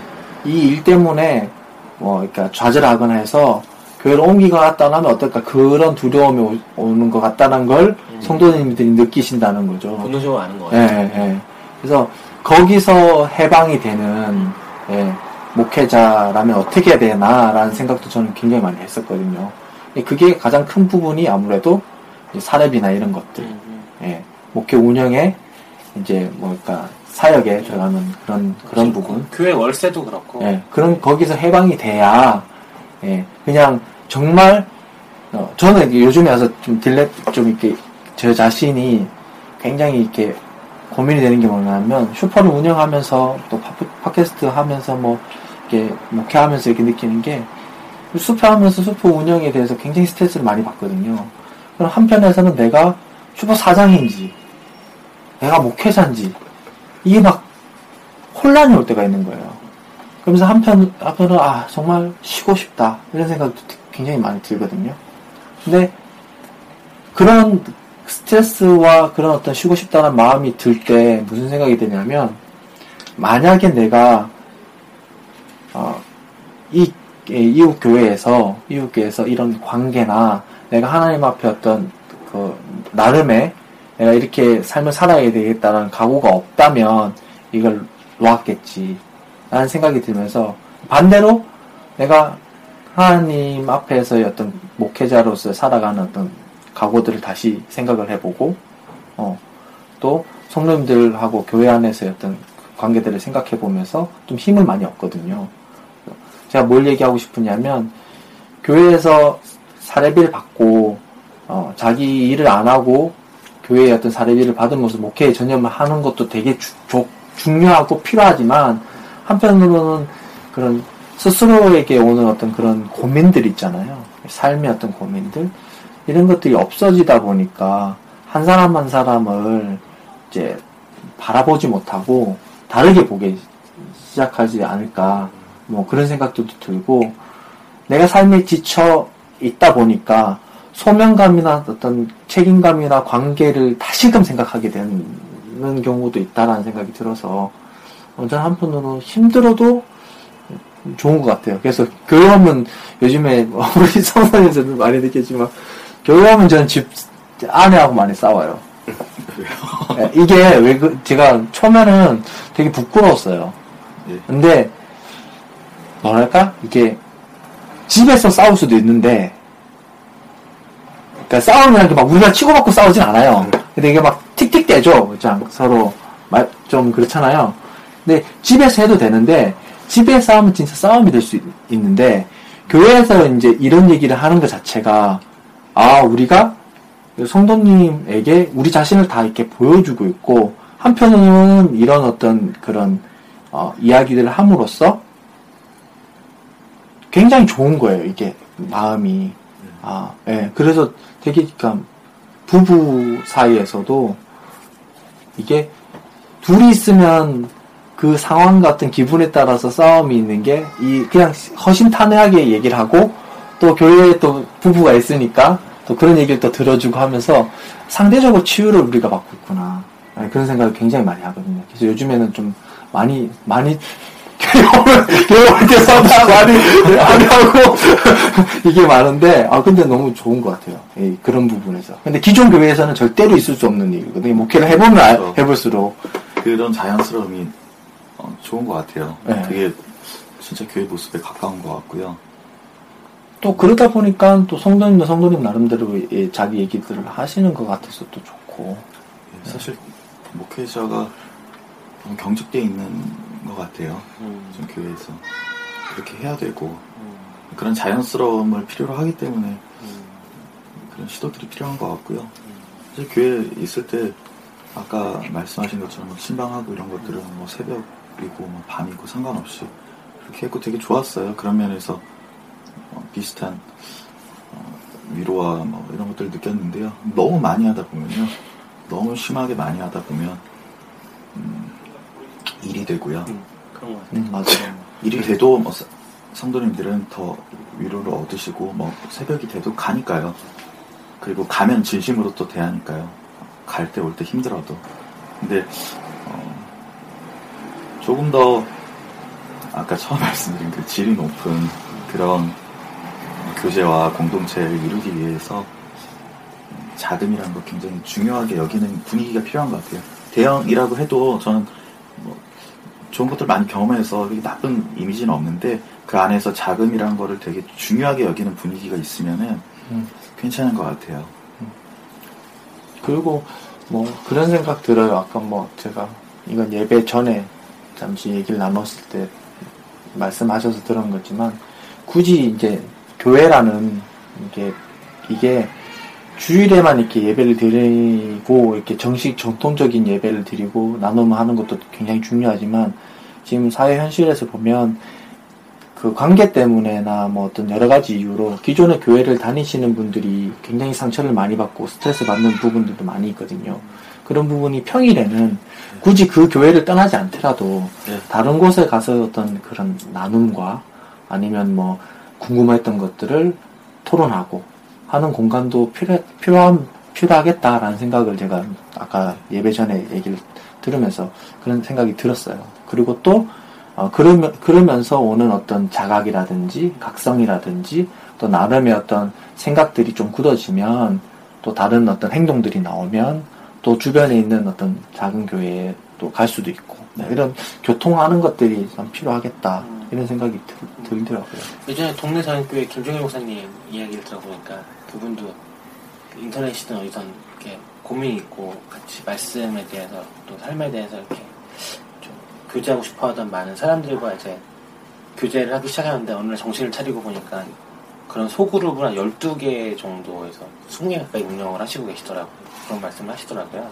이 일 때문에 뭐, 그러니까 좌절하거나 해서 교회를 옮기거나 떠나면 어떨까 그런 두려움이 오- 오는 것 같다는 걸 음. 성도님들이 느끼신다는 거죠. 본능적으로 아는 거 예. 예. 그래서 거기서 해방이 되는 예, 목회자라면 어떻게 해야 되나라는 생각도 저는 굉장히 많이 했었거든요. 예, 그게 가장 큰 부분이 아무래도 사례비나 이런 것들, 음, 음. 예, 목회 운영에 이제 뭐랄까 사역에 들어가는 그런 그런 그렇죠. 부분, 교회 월세도 그렇고. 예, 그런 거기서 해방이 돼야 예, 그냥 정말 어, 저는 요즘에 와서 좀 딜레 좀 이렇게 저 자신이 굉장히 이렇게 고민이 되는 게 뭐냐면 슈퍼를 운영하면서 또 팟- 팟캐스트 하면서 뭐 이렇게 목회하면서 이렇게 느끼는 게 슈퍼 하면서 슈퍼 운영에 대해서 굉장히 스트레스를 많이 받거든요. 그럼 한편에서는 내가 슈퍼 사장인지 내가 목회자인지 이게 막 혼란이 올 때가 있는 거예요. 그러면서 한편, 한편은, 아, 정말 쉬고 싶다. 이런 생각도 굉장히 많이 들거든요. 근데, 그런 스트레스와 그런 어떤 쉬고 싶다는 마음이 들 때 무슨 생각이 드냐면, 만약에 내가, 어, 이, 이 이웃 교회에서, 이웃 교회에서 이런 관계나 내가 하나님 앞에 어떤, 그, 나름의 내가 이렇게 삶을 살아야 되겠다는 각오가 없다면 이걸 놓았겠지. 라는 생각이 들면서 반대로 내가 하나님 앞에서의 어떤 목회자로서 살아가는 어떤 각오들을 다시 생각을 해보고 어, 또 성도님들하고 교회 안에서의 어떤 관계들을 생각해 보면서 좀 힘을 많이 얻거든요. 제가 뭘 얘기하고 싶으냐면 교회에서 사례비를 받고 어, 자기 일을 안 하고 교회의 어떤 사례비를 받으면서 목회에 전념을 하는 것도 되게 주- 조- 중요하고 필요하지만 한편으로는 그런 스스로에게 오는 어떤 그런 고민들 있잖아요. 삶의 어떤 고민들 이런 것들이 없어지다 보니까 한 사람 한 사람을 이제 바라보지 못하고 다르게 보기 시작하지 않을까 뭐 그런 생각도 들고 내가 삶에 지쳐 있다 보니까 소명감이나 어떤 책임감이나 관계를 다시금 생각하게 되는 경우도 있다라는 생각이 들어서 어, 저는 한편으로 힘들어도 좋은 것 같아요. 그래서 교회 오면 요즘에 우리 성선에서도 많이 느꼈지만 교회 오면 저는 집 아내하고 많이 싸워요. 예, 이게 왜 그, 제가 처음에는 되게 부끄러웠어요. 예. 근데 뭐랄까 이게 집에서 싸울 수도 있는데 그러니까 싸우면 이렇게 막 우리가 치고받고 싸우진 않아요. 근데 이게 막 틱틱대죠. 그냥 서로 말- 좀 그렇잖아요. 근데 집에서 해도 되는데 집에 싸우면 진짜 싸움이 될 수 있는데 교회에서 이제 이런 얘기를 하는 것 자체가 아 우리가 성도님에게 우리 자신을 다 이렇게 보여주고 있고 한편으로는 이런 어떤 그런 어, 이야기들을 함으로써 굉장히 좋은 거예요 이게 마음이 아 예. 그래서 되게 그러니까 부부 사이에서도 이게 둘이 있으면 그 상황 같은 기분에 따라서 싸움이 있는 게 이 그냥 허심탄회하게 얘기를 하고 또 교회에 또 부부가 있으니까 또 그런 얘기를 또 들어주고 하면서 상대적으로 치유를 우리가 받고 있구나 아니, 그런 생각을 굉장히 많이 하거든요. 그래서 요즘에는 좀 많이 많이 올때 싸다 많이 안 하고 이게 많은데 아 근데 너무 좋은 것 같아요. 이 그런 부분에서. 근데 기존 교회에서는 절대로 있을 수 없는 일이거든요. 목회를 해보면 알- 그렇죠. 해볼수록 그런 자연스러움이 어, 좋은 것 같아요. 네. 되게 진짜 교회 모습에 가까운 것 같고요. 또 그러다 보니까 또 성도님도 성도님 나름대로 예, 자기 얘기들을 하시는 것 같아서 또 좋고 예, 사실 목회자가 경직돼 있는 것 같아요. 음, 좀 교회에서 그렇게 해야 되고 음, 그런 자연스러움을 필요로 하기 때문에 음. 그런 시도들이 필요한 것 같고요. 사실 교회에 있을 때 아까 말씀하신 것처럼 뭐 신방하고 이런 것들은 뭐 새벽이고 뭐 밤이고 상관없이 그렇게 했고 되게 좋았어요. 그런 면에서 어, 비슷한 어, 위로와 뭐 이런 것들을 느꼈는데요. 너무 많이 하다 보면요. 너무 심하게 많이 하다 보면 음, 일이 되고요. 그런 거 같아요. 음, 맞아요. 일이 돼도 뭐 사- 성도님들은 더 위로를 얻으시고 뭐 새벽이 돼도 가니까요. 그리고 가면 진심으로 또 대하니까요. 갈 때올때 힘들어도. 근데 어, 조금 더 아까 처음 말씀드린 그 질이 높은 그런 교제와 공동체를 이루기 위해서 자금이라는 거 굉장히 중요하게 여기는 분위기가 필요한 것 같아요. 대형이라고 해도 저는 뭐 좋은 것들 많이 경험해서 나쁜 이미지는 없는데 그 안에서 자금이라는 거를 되게 중요하게 여기는 분위기가 있으면은 음. 괜찮은 것 같아요. 그리고 뭐 그런 생각 들어요. 아까 뭐 제가 이건 예배 전에 잠시 얘기를 나눴을 때 말씀하셔서 들은 거지만 굳이 이제 교회라는 이게 이게 주일에만 이렇게 예배를 드리고 이렇게 정식 전통적인 예배를 드리고 나눔을 하는 것도 굉장히 중요하지만 지금 사회 현실에서 보면 그 관계 때문에나 뭐 어떤 여러 가지 이유로 기존의 교회를 다니시는 분들이 굉장히 상처를 많이 받고 스트레스 받는 부분들도 많이 있거든요. 그런 부분이 평일에는 굳이 그 교회를 떠나지 않더라도 네. 다른 곳에 가서 어떤 그런 나눔과 아니면 뭐 궁금했던 것들을 토론하고 하는 공간도 필요, 필요한, 필요하겠다라는 생각을 제가 아까 예배 전에 얘기를 들으면서 그런 생각이 들었어요. 그리고 또, 어, 그러면, 그러면서 오는 어떤 자각이라든지 각성이라든지 또 나름의 어떤 생각들이 좀 굳어지면 또 다른 어떤 행동들이 나오면 또 주변에 있는 어떤 작은 교회에 또 갈 수도 있고 네, 이런 교통하는 것들이 참 필요하겠다 이런 생각이 들, 들더라고요. 예전에 동네 사랑교회 김종일 목사님 이야기를 들어보니까 그분도 인터넷이든 어디든 이렇게 고민이 있고 같이 말씀에 대해서 또 삶에 대해서 이렇게 좀 교제하고 싶어 하던 많은 사람들과 이제 교제를 하기 시작하는데 어느 날 정신을 차리고 보니까 그런 소그룹을 한 12개 정도에서 20개 가까이 운영을 하시고 계시더라고요. 그런 말씀을 하시더라고요.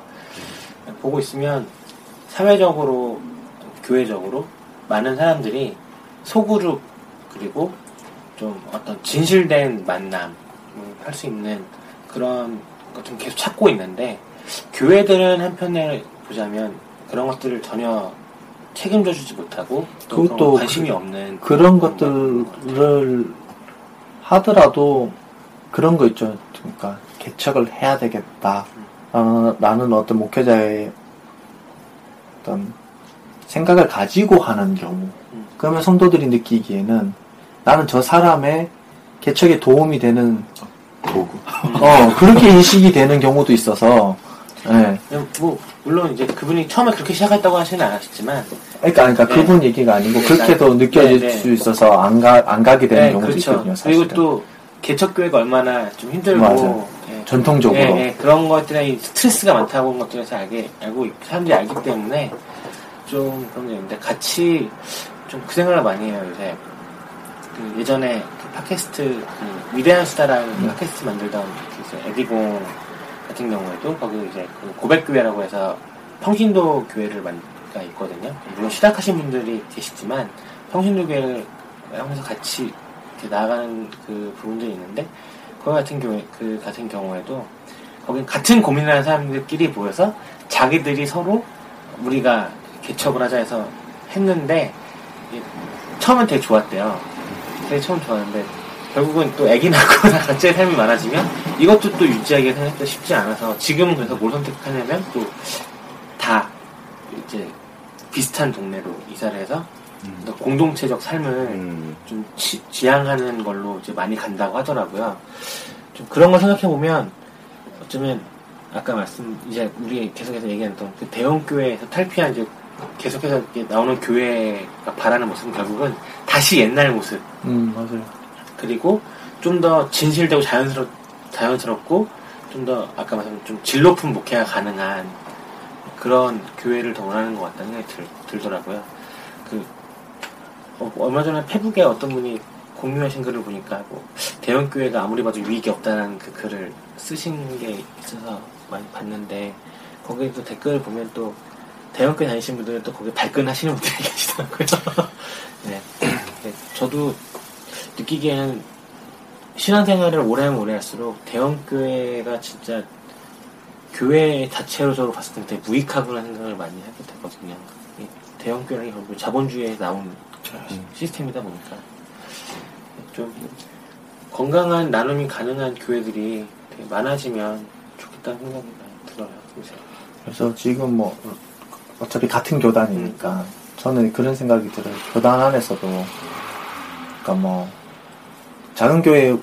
보고 있으면 사회적으로, 교회적으로 많은 사람들이 소그룹 그리고 좀 어떤 진실된 만남 할수 있는 그런 것 좀 계속 찾고 있는데 교회들은 한편에 보자면 그런 것들을 전혀 책임져 주지 못하고 또 그런 그것도 거 관심이 없는 그런 것들을 하더라도 그런 거 있죠. 그러니까 개척을 해야 되겠다. 어, 나는 어떤 목회자의 어떤 생각을 가지고 하는 경우. 그러면 성도들이 느끼기에는 나는 저 사람의 개척에 도움이 되는 도구. 어 그렇게 인식이 되는 경우도 있어서 예. 그냥 뭐 물론 이제 그분이 처음에 그렇게 시작했다고 하시는 않았지만 그러니까, 그러니까 네. 그분 얘기가 아니고 네, 그렇게도 나- 느껴질 네, 네. 수 있어서 안 가, 안 가게 되는 네, 경우도 그렇죠. 있거든요. 사실은. 그리고 또 개척교회가 얼마나 좀 힘들고. 예, 전통적으로. 그런 것들에 이 스트레스가 많다고 하는 것들을 잘 알게, 알고 있- 사람들이 알기 때문에 좀 그런 게 있는데 같이 좀 그 생각을 많이 해요 요새 그 예전에 그 팟캐스트 그 위대한 수다라는 음. 팟캐스트 만들던 그 에디공 같은 경우에도 거기 이제 그 고백교회라고 해서 평신도 교회를 만가 있거든요 물론 시작하신 분들이 계시지만 평신도 교회를 하면서 같이 나아가는 그 부분들이 있는데 그 같은 경우에 그 같은 경우에도 거긴 같은 고민을 하는 사람들끼리 모여서 자기들이 서로 우리가 개척을 하자 해서 했는데 처음엔 되게 좋았대요. 되게 처음 좋았는데 결국은 또 애기 낳고 나 각자의 삶이 많아지면 이것도 또 유지하기가 생각보다 쉽지 않아서 지금은 그래서 뭘 선택하냐면 또 다 이제 비슷한 동네로 이사를 해서 또 공동체적 삶을 음, 좀 지, 지향하는 걸로 이제 많이 간다고 하더라고요. 좀 그런 걸 생각해 보면 어쩌면 아까 말씀 이제 우리 계속해서 얘기했던 그 대형 교회에서 탈피한 이제 계속해서 나오는 교회가 바라는 모습은 결국은 다시 옛날 모습 음, 맞아요. 그리고 좀 더 진실되고 자연스럽 자연스럽고 좀 더 아까 말씀 좀질 높은 목회가 가능한 그런 교회를 더 원하는 것 같다는 생각이 들, 들더라고요. 그 어, 얼마 전에 페북에 어떤 분이 공유하신 글을 보니까 뭐 대형 교회가 아무리 봐도 위익이 없다는 그 글을 쓰신 게 있어서 많이 봤는데 거기에 또 댓글 보면 또 대형 교회 다니신 분들은 또 거기에 발끈하시는 분들이 계시더라고요. 네. 네, 저도 느끼기에는 신앙생활을 오래 하면 오래 할수록 대형 교회가 진짜 교회 자체로서 봤을 때 되게 무익하구나 생각을 많이 하게 되거든요. 이 대형 교회라는 게 결국 자본주의에 나온 시스템이다 보니까 좀 건강한 나눔이 가능한 교회들이 되게 많아지면 좋겠다는 생각이 많이 들어요. 그래서 지금 뭐 어차피 같은 교단이니까 저는 그런 생각이 들어요. 교단 안에서도 그러니까 뭐 작은 교회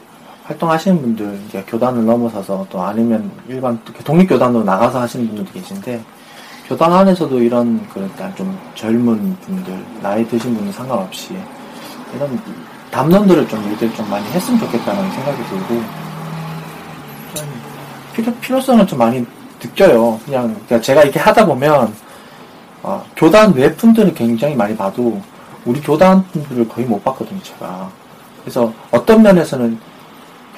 활동하시는 분들 이제 교단을 넘어서서 또 아니면 일반 독립 교단으로 나가서 하시는 분들도 계신데 교단 안에서도 이런 그러니까 좀 젊은 분들 나이 드신 분들 상관없이 이런 담론들을 좀 일들 좀 많이 했으면 좋겠다는 생각이 들고 좀 필요 필요성을 좀 많이 느껴요. 그냥 그러니까 제가 이렇게 하다 보면 어, 교단 외 분들은 굉장히 많이 봐도 우리 교단 분들을 거의 못 봤거든요, 제가. 그래서 어떤 면에서는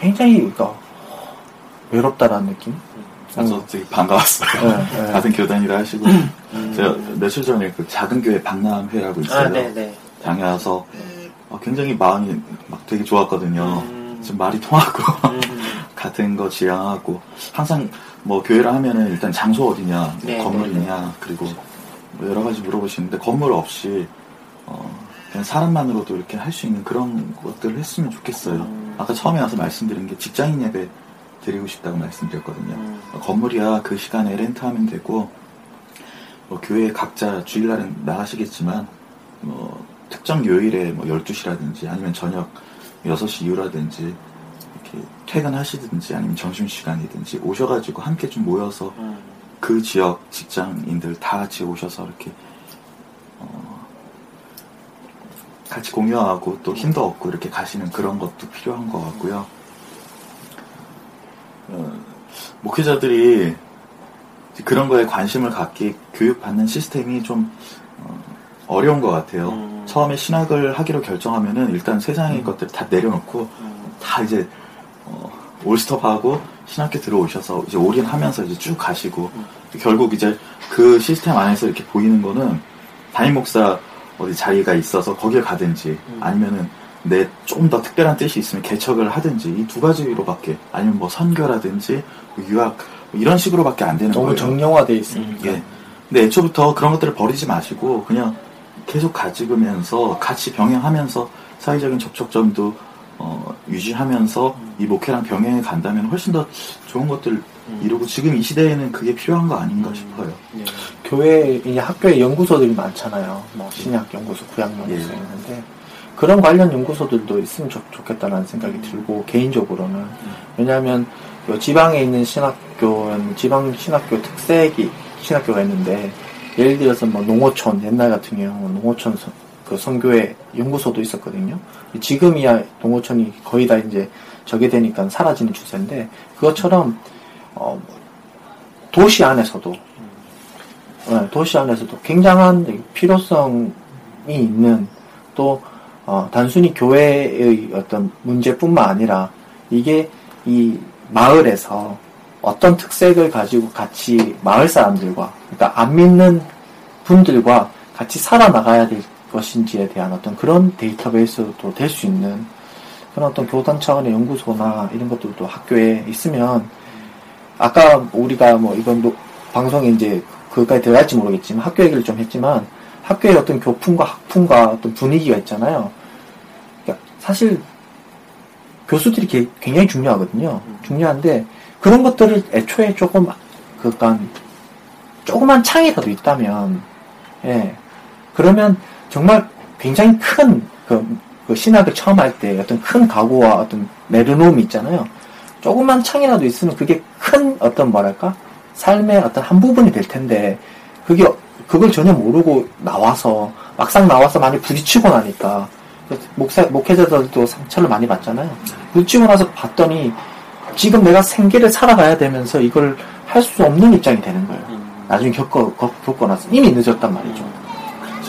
굉장히 그러니까 외롭다라는 느낌. 그래서 되게 반가웠어요. 네, 네. 같은 교단이라 하시고 제가 며칠 전에 그 작은 교회 박람회라고 있어요. 아, 네네. 다녀와서 어, 굉장히 마음이 막 되게 좋았거든요. 음. 좀 말이 통하고 음. 같은 거 지향하고 항상 뭐 교회를 하면은 일단 장소 어디냐, 네, 건물이냐, 그리고 뭐 여러 가지 물어보시는데 건물 없이 어, 그냥 사람만으로도 이렇게 할 수 있는 그런 것들을 했으면 좋겠어요. 음. 아까 처음에 와서 말씀드린 게 직장인 예배 드리고 싶다고 말씀드렸거든요. 음. 어, 건물이야 그 시간에 렌트하면 되고 뭐 교회 각자 주일날은 나가시겠지만 뭐 특정 요일에 뭐 12시라든지 아니면 저녁 6시 이후라든지 이렇게 퇴근하시든지 아니면 점심시간이든지 오셔가지고 함께 좀 모여서 음. 그 지역 직장인들 다 같이 오셔서 이렇게 어, 같이 공유하고 또 힘도 얻고 이렇게 가시는 그런 것도 필요한 것 같고요. 어, 목회자들이 그런 거에 관심을 갖게 교육받는 시스템이 좀 어, 려운것 같아요. 음. 처음에 신학을 하기로 결정하면은 일단 세상의 것들 다 내려놓고 음. 다 이제 어, 올스톱하고 신학교 들어오셔서 이제 올인하면서 이제 쭉 가시고 음. 결국 이제 그 시스템 안에서 이렇게 보이는 거는 담임 목사 어디 자리가 있어서 거기에 가든지 음. 아니면은 내좀더 특별한 뜻이 있으면 개척을 하든지 이 두 가지로밖에 아니면 뭐 선교라든지 뭐 유학 뭐 이런 식으로밖에 안 되는 너무 거예요. 정형화돼 있으니까. 예. 근데 애초부터 그런 것들을 버리지 마시고 그냥 계속 가지면서 같이 병행하면서 사회적인 접촉점도 어, 유지하면서 이 목회랑 병행해 간다면 훨씬 더 좋은 것들 이루고 지금 이 시대에는 그게 필요한 거 아닌가 싶어요. 네. 교회, 이 학교에 연구소들이 많잖아요. 뭐, 신약 연구소, 구약 연구소 예. 있는데, 그런 관련 연구소들도 있으면 좋, 좋겠다는 생각이 들고, 개인적으로는. 왜냐하면, 요 지방에 있는 신학교는 지방 신학교 특색이 신학교가 있는데, 예를 들어서 뭐, 농어촌, 옛날 같은 경우, 농어촌 선- 그 선교회 연구소도 있었거든요. 지금이야 농어촌이 거의 다 이제 저게 되니까 사라지는 추세인데, 그것처럼, 어, 도시 안에서도 네, 도시 안에서도 굉장한 필요성이 있는 또 어, 단순히 교회의 어떤 문제뿐만 아니라 이게 이 마을에서 어떤 특색을 가지고 같이 마을 사람들과 그러니까 안 믿는 분들과 같이 살아나가야 될 것인지에 대한 어떤 그런 데이터베이스도 될 수 있는 그런 어떤 교단 차원의 연구소나 이런 것들도 학교에 있으면 아까 우리가 뭐 이건 뭐 방송에 이제 그까지 들어갈지 모르겠지만 학교 얘기를 좀 했지만 학교의 어떤 교풍과 학풍과 어떤 분위기가 있잖아요. 그러니까 사실 교수들이 게- 굉장히 중요하거든요. 중요한데 그런 것들을 애초에 조금 그니까 조그만 창이라도 있다면 예 그러면 정말 굉장히 큰 그, 그 신학을 처음 할 때 어떤 큰 각오와 어떤 내려놓음이 있잖아요. 조그만 창이라도 있으면 그게 큰 어떤 뭐랄까 삶의 어떤 한 부분이 될 텐데 그게 그걸 전혀 모르고 나와서 막상 나와서 많이 부딪히고 나니까 그 목사 목회자들도 상처를 많이 받잖아요. 부딪히고 나서 봤더니 지금 내가 생계를 살아가야 되면서 이걸 할 수 없는 입장이 되는 거예요. 나중에 겪어 겪- 겪고 나서 이미 늦었단 말이죠.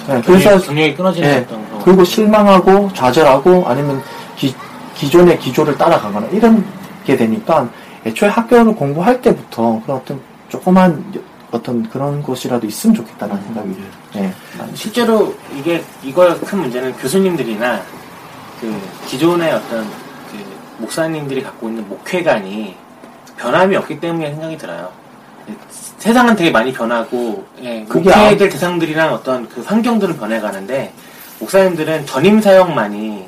네, 그래서 경력이 끊어지는 예, 어떤 거. 그리고 실망하고 좌절하고 아니면 기, 기존의 기조를 따라가거나 이런 게 되니까 애초에 학교를 공부할 때부터 그런 어떤 조그만 어떤 그런 곳이라도 있으면 좋겠다는 생각이 예. 실제로 이게 이걸 큰 문제는 교수님들이나 그 기존의 어떤 그 목사님들이 갖고 있는 목회관이 변함이 없기 때문에 생각이 들어요. 세상은 되게 많이 변하고 예, 그게 목회될 대상들이랑 어떤 그 환경들은 변해가는데 목사님들은 전임 사역만이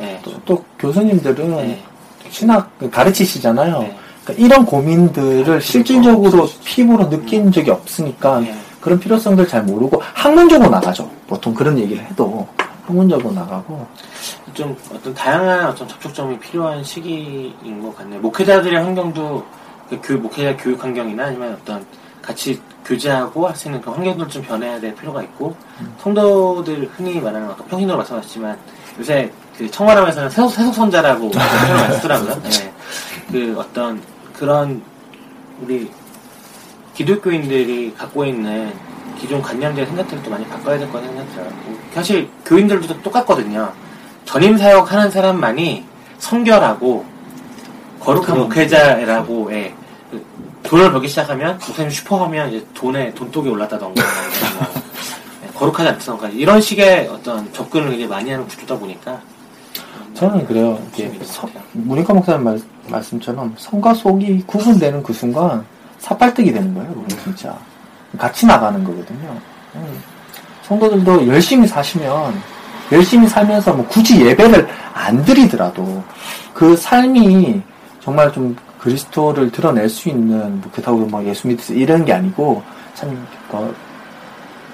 예, 또, 또 교수님들은 예, 신학 가르치시잖아요. 네. 그러니까 이런 고민들을 실질적으로 피부로 느낀 적이 없으니까 네. 그런 필요성들 잘 모르고 학문적으로 나가죠. 보통 그런 얘기를 해도 학문적으로 나가고 좀 어떤 다양한 어떤 접촉점이 필요한 시기인 것 같네요. 목회자들의 환경도 그 교, 목회자 교육 환경이나 아니면 어떤 같이 교제하고 할 수 있는 그 환경들 좀 변해야 될 필요가 있고 성도들 흔히 말하는 어떤 평신도로 말씀하셨지만 요새 그 청와람에서는 세속, 세속선자라고 표현을 많이 쓰더라고요. 네. 그 어떤 그런 우리 기독교인들이 갖고 있는 기존 관념들 생각들도 많이 바꿔야 될 거라는 생각이 들어요. 사실 교인들도 똑같거든요. 전임 사역 하는 사람만이 성결하고 거룩한 그럼. 목회자라고 예. 그 돈을 벌기 시작하면 목사님 슈퍼하면 이제 돈에 돈독이 올랐다던가 뭐, 예, 거룩하지 않다던가 이런 식의 어떤 접근을 이제 많이 하는 구조다 보니까 저는 그래요. 이게 서- 문희과 목사님 말, 말씀처럼 성과 속이 구분되는 그 순간 사팔뜨기 되는 거예요. 그건 진짜 같이 나가는 거거든요. 음. 성도들도 열심히 사시면 열심히 살면서 뭐 굳이 예배를 안 드리더라도 그 삶이 정말 좀 그리스도를 드러낼 수 있는 뭐 그렇다고 막 예수 믿으서 이런 게 아니고 참 어,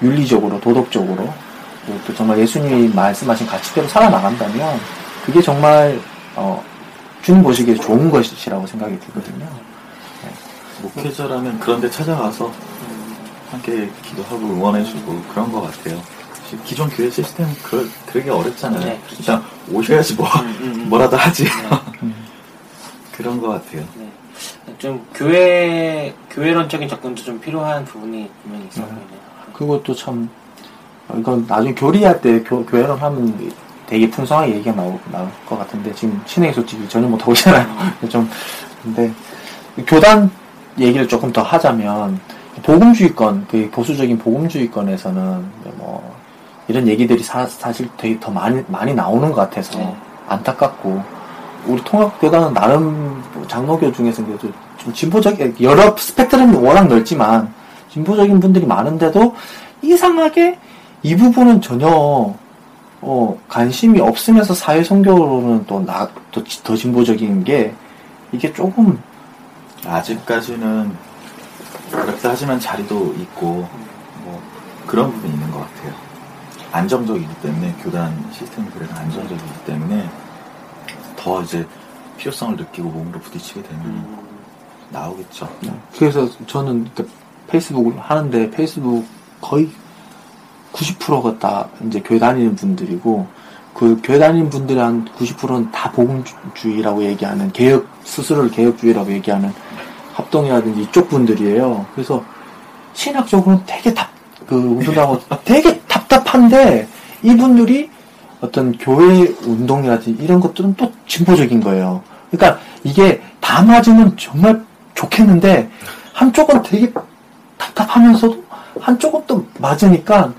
윤리적으로 도덕적으로 뭐또 정말 예수님이 말씀하신 가치대로 살아나간다면 그게 정말 어, 주님 보시기에 좋은 것이라고 생각이 들거든요. 목회자라면 그런데 찾아가서 함께 기도하고 응원해주고 그런 것 같아요. 기존 교회 시스템 그, 그러기 어렵잖아요. 네, 그렇죠. 그냥 오셔야지 뭐 음, 음, 음. 뭐라도 하지 네. 그런 것 같아요. 네. 좀 교회 교회론적인 접근도 좀 필요한 부분이 분명히 있어 보이네요. 그것도 참 어, 이건 나중에 교리할 때 교, 교회론 하면 되게 풍성하게 얘기가 나올, 나올 것 같은데 지금 신행이 솔직히 전혀 못하고 있잖아요. 좀 근데 교단 얘기를 조금 더 하자면 복음주의권 그 보수적인 복음주의권에서는 뭐 이런 얘기들이 사, 실 되게 더 많이 많이 나오는 것 같아서 네. 안타깝고 우리 통합교단은 나름 뭐 장로교 중에서 그래도 좀 진보적 여러 스펙트럼이 워낙 넓지만 진보적인 분들이 많은데도 이상하게 이 부분은 전혀 어, 관심이 없으면서 사회 선교로는 또나더 진보적인 게 이게 조금 아직까지는 어렵다 하지만 자리도 있고 뭐 그런 부분이 있는 것 같아요. 안정적이기 때문에 교단 시스템이 그래도 안정적이기 때문에 더 이제 필요성을 느끼고 몸으로 부딪히게 되면 음. 나오겠죠. 그래서 저는 그 페이스북을 하는데 페이스북 거의 90%가 다 이제 교회 다니는 분들이고 그 교회 다니는 분들의 한 90%는 다 복음주의라고 얘기하는 개혁 스스로를 개혁주의라고 얘기하는 합동이라든지 이쪽 분들이에요. 그래서 신학적으로는 되게 답, 그, 운동하고 되게 답답한데 이분들이 어떤 교회 운동이라든지 이런 것들은 또 진보적인 거예요. 그러니까 이게 다 맞으면 정말 좋겠는데 한쪽은 되게 답답하면서도 한쪽은 또 맞으니까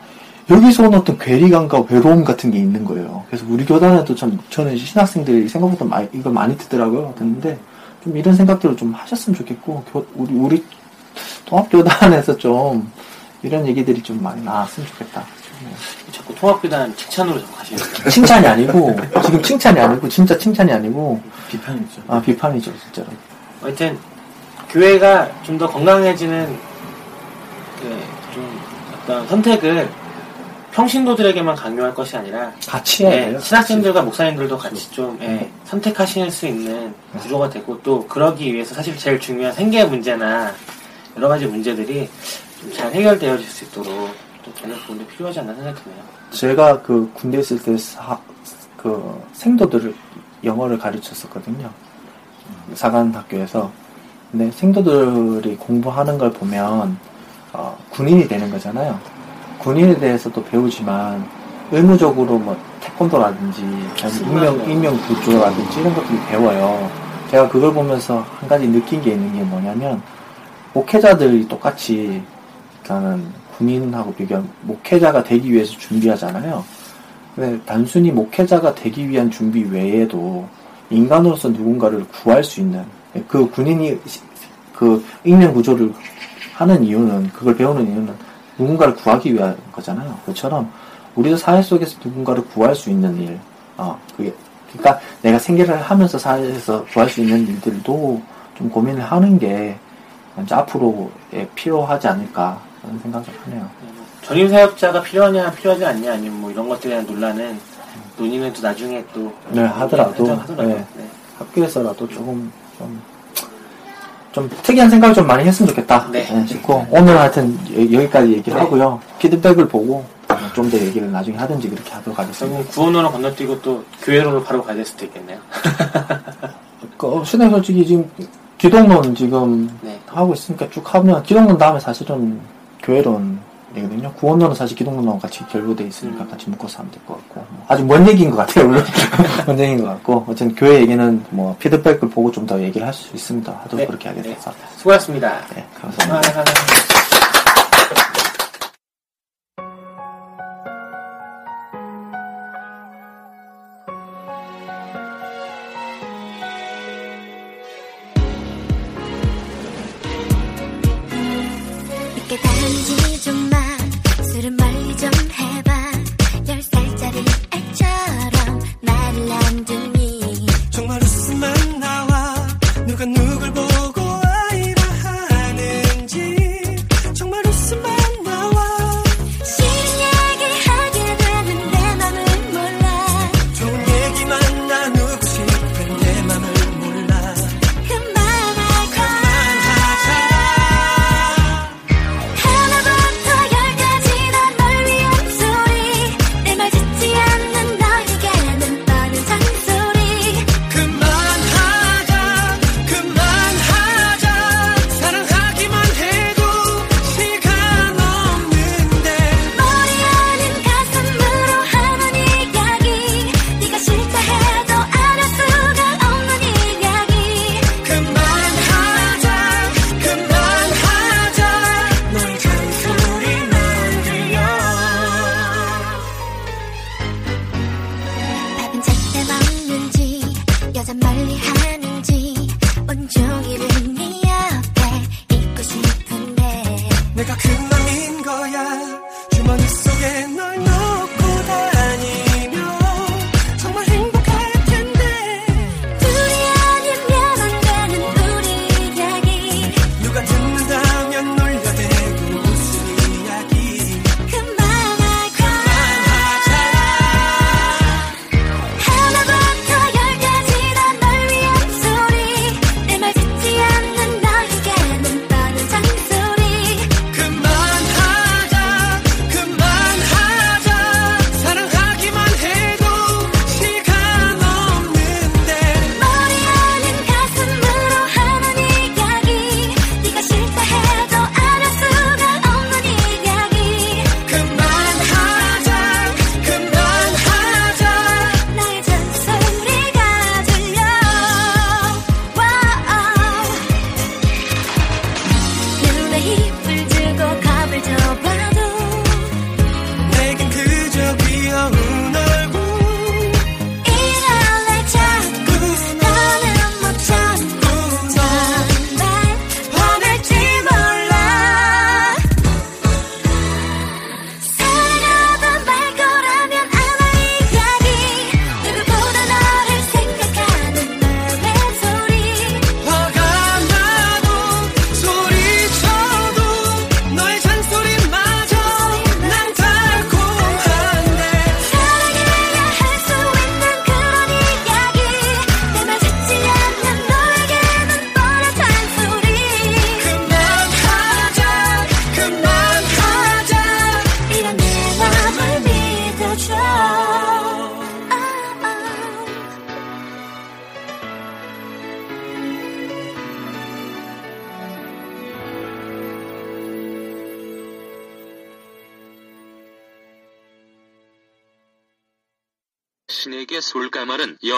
여기서 오는 어떤 괴리감과 외로움 같은 게 있는 거예요. 그래서 우리 교단에도 참 저는 신학생들이 생각보다 많이 이걸 많이 듣더라고요. 듣는데 좀 이런 생각들을 좀 하셨으면 좋겠고 교- 우리 우리 통합교단에서 좀 이런 얘기들이 좀 많이 나왔으면 좋겠다. 자꾸 통합교단 칭찬으로 자꾸 가시는 거예요. 칭찬이 아니고 지금 칭찬이 아니고 진짜 칭찬이 아니고 비판이죠. 아 비판이죠 진짜로. 하여튼 교회가 좀 더 건강해지는 그좀 어떤 선택을 평신도들에게만 강요할 것이 아니라 같이 해야 예, 돼요. 신학생들과 목사님들도 같이 좀 예, 선택하실 수 있는 구조가 되고 또 그러기 위해서 사실 제일 중요한 생계 문제나 여러 가지 문제들이 좀 잘 해결되어질 수 있도록 또 전혀 부분도 필요하지 않나 생각이 드네요. 제가 그 군대 있을 때 사, 그 생도들을 영어를 가르쳤었거든요. 사관 학교에서. 근데 생도들이 공부하는 걸 보면 어, 군인이 되는 거잖아요. 군인에 대해서도 배우지만 의무적으로 뭐 태권도라든지 인명 거. 인명 구조라든지 이런 것들을 배워요. 제가 그걸 보면서 한 가지 느낀 게 있는 게 뭐냐면 목회자들이 똑같이 그러니까는 군인하고 비교하면 목회자가 되기 위해서 준비하잖아요. 근데 단순히 목회자가 되기 위한 준비 외에도 인간으로서 누군가를 구할 수 있는 그 군인이 시- 그 인명 구조를 하는 이유는 그걸 배우는 이유는 누군가를 구하기 위한 거잖아요. 그처럼 우리도 사회 속에서 누군가를 구할 수 있는 일, 어, 그게 그러니까 내가 생계를 하면서 사회에서 구할 수 있는 일들도 좀 고민을 하는 게 이제 앞으로에 필요하지 않을까 그런 생각을 하네요. 전임 사역자가 필요하냐 필요하지 않냐 아니면 뭐 이런 것들에 대한 논란은 논의는 또 나중에 또 네, 하더라도, 하더라도 네. 네. 학교에서라도 조금 좀, 좀 특이한 생각을 좀 많이 했으면 좋겠다 네. 네, 싶고 오늘 하여튼 여- 여기까지 얘기를 하고요. 피드백을 보고 좀 더 얘기를 나중에 하든지 그렇게 하도록 하겠습니다. 구원으로 건너뛰고 또 교회로로 바로 가야 될 수도 있겠네요. 그, 신의 솔직히 지금 기독론 지금 네. 하고 있으니까 쭉 하면 기독론 다음에 사실은 교회론이거든요. 구원론은 사실 기독론하고 같이 결부돼 있으니까 음. 같이 묶어서 하면 될 것 같고 뭐 아주 먼 얘기인 것 같아요. 물론 먼 얘기인 것 같고 어쨌든 교회 얘기는 뭐 피드백을 보고 좀 더 얘기를 할 수 있습니다. 하도록 네. 그렇게 하겠습니다. 수고하셨습니다. 네, 감사합니다. 아,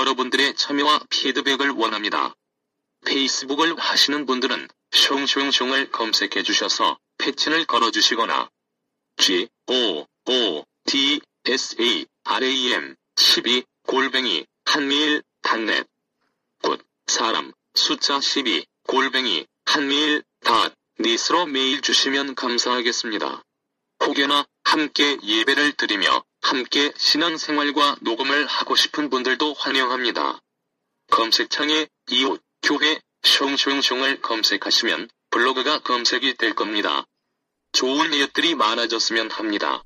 여러분들의 참여와 피드백을 원합니다. 페이스북을 하시는 분들은 숑숑숑을 검색해 주셔서 페친을 걸어 주시거나 G O O D S A R A M 12 골뱅이 한메일 dot net good 사람 숫자 12 골뱅이 한메일 dot net으로 메일 주시면 감사하겠습니다. 혹여나 함께 예배를 드리며 함께 신앙생활과 녹음을 하고 싶은 분들도 환영합니다. 검색창에 이웃 교회 숑숑숑을 검색하시면 블로그가 검색이 될 겁니다. 좋은 이웃들이 많아졌으면 합니다.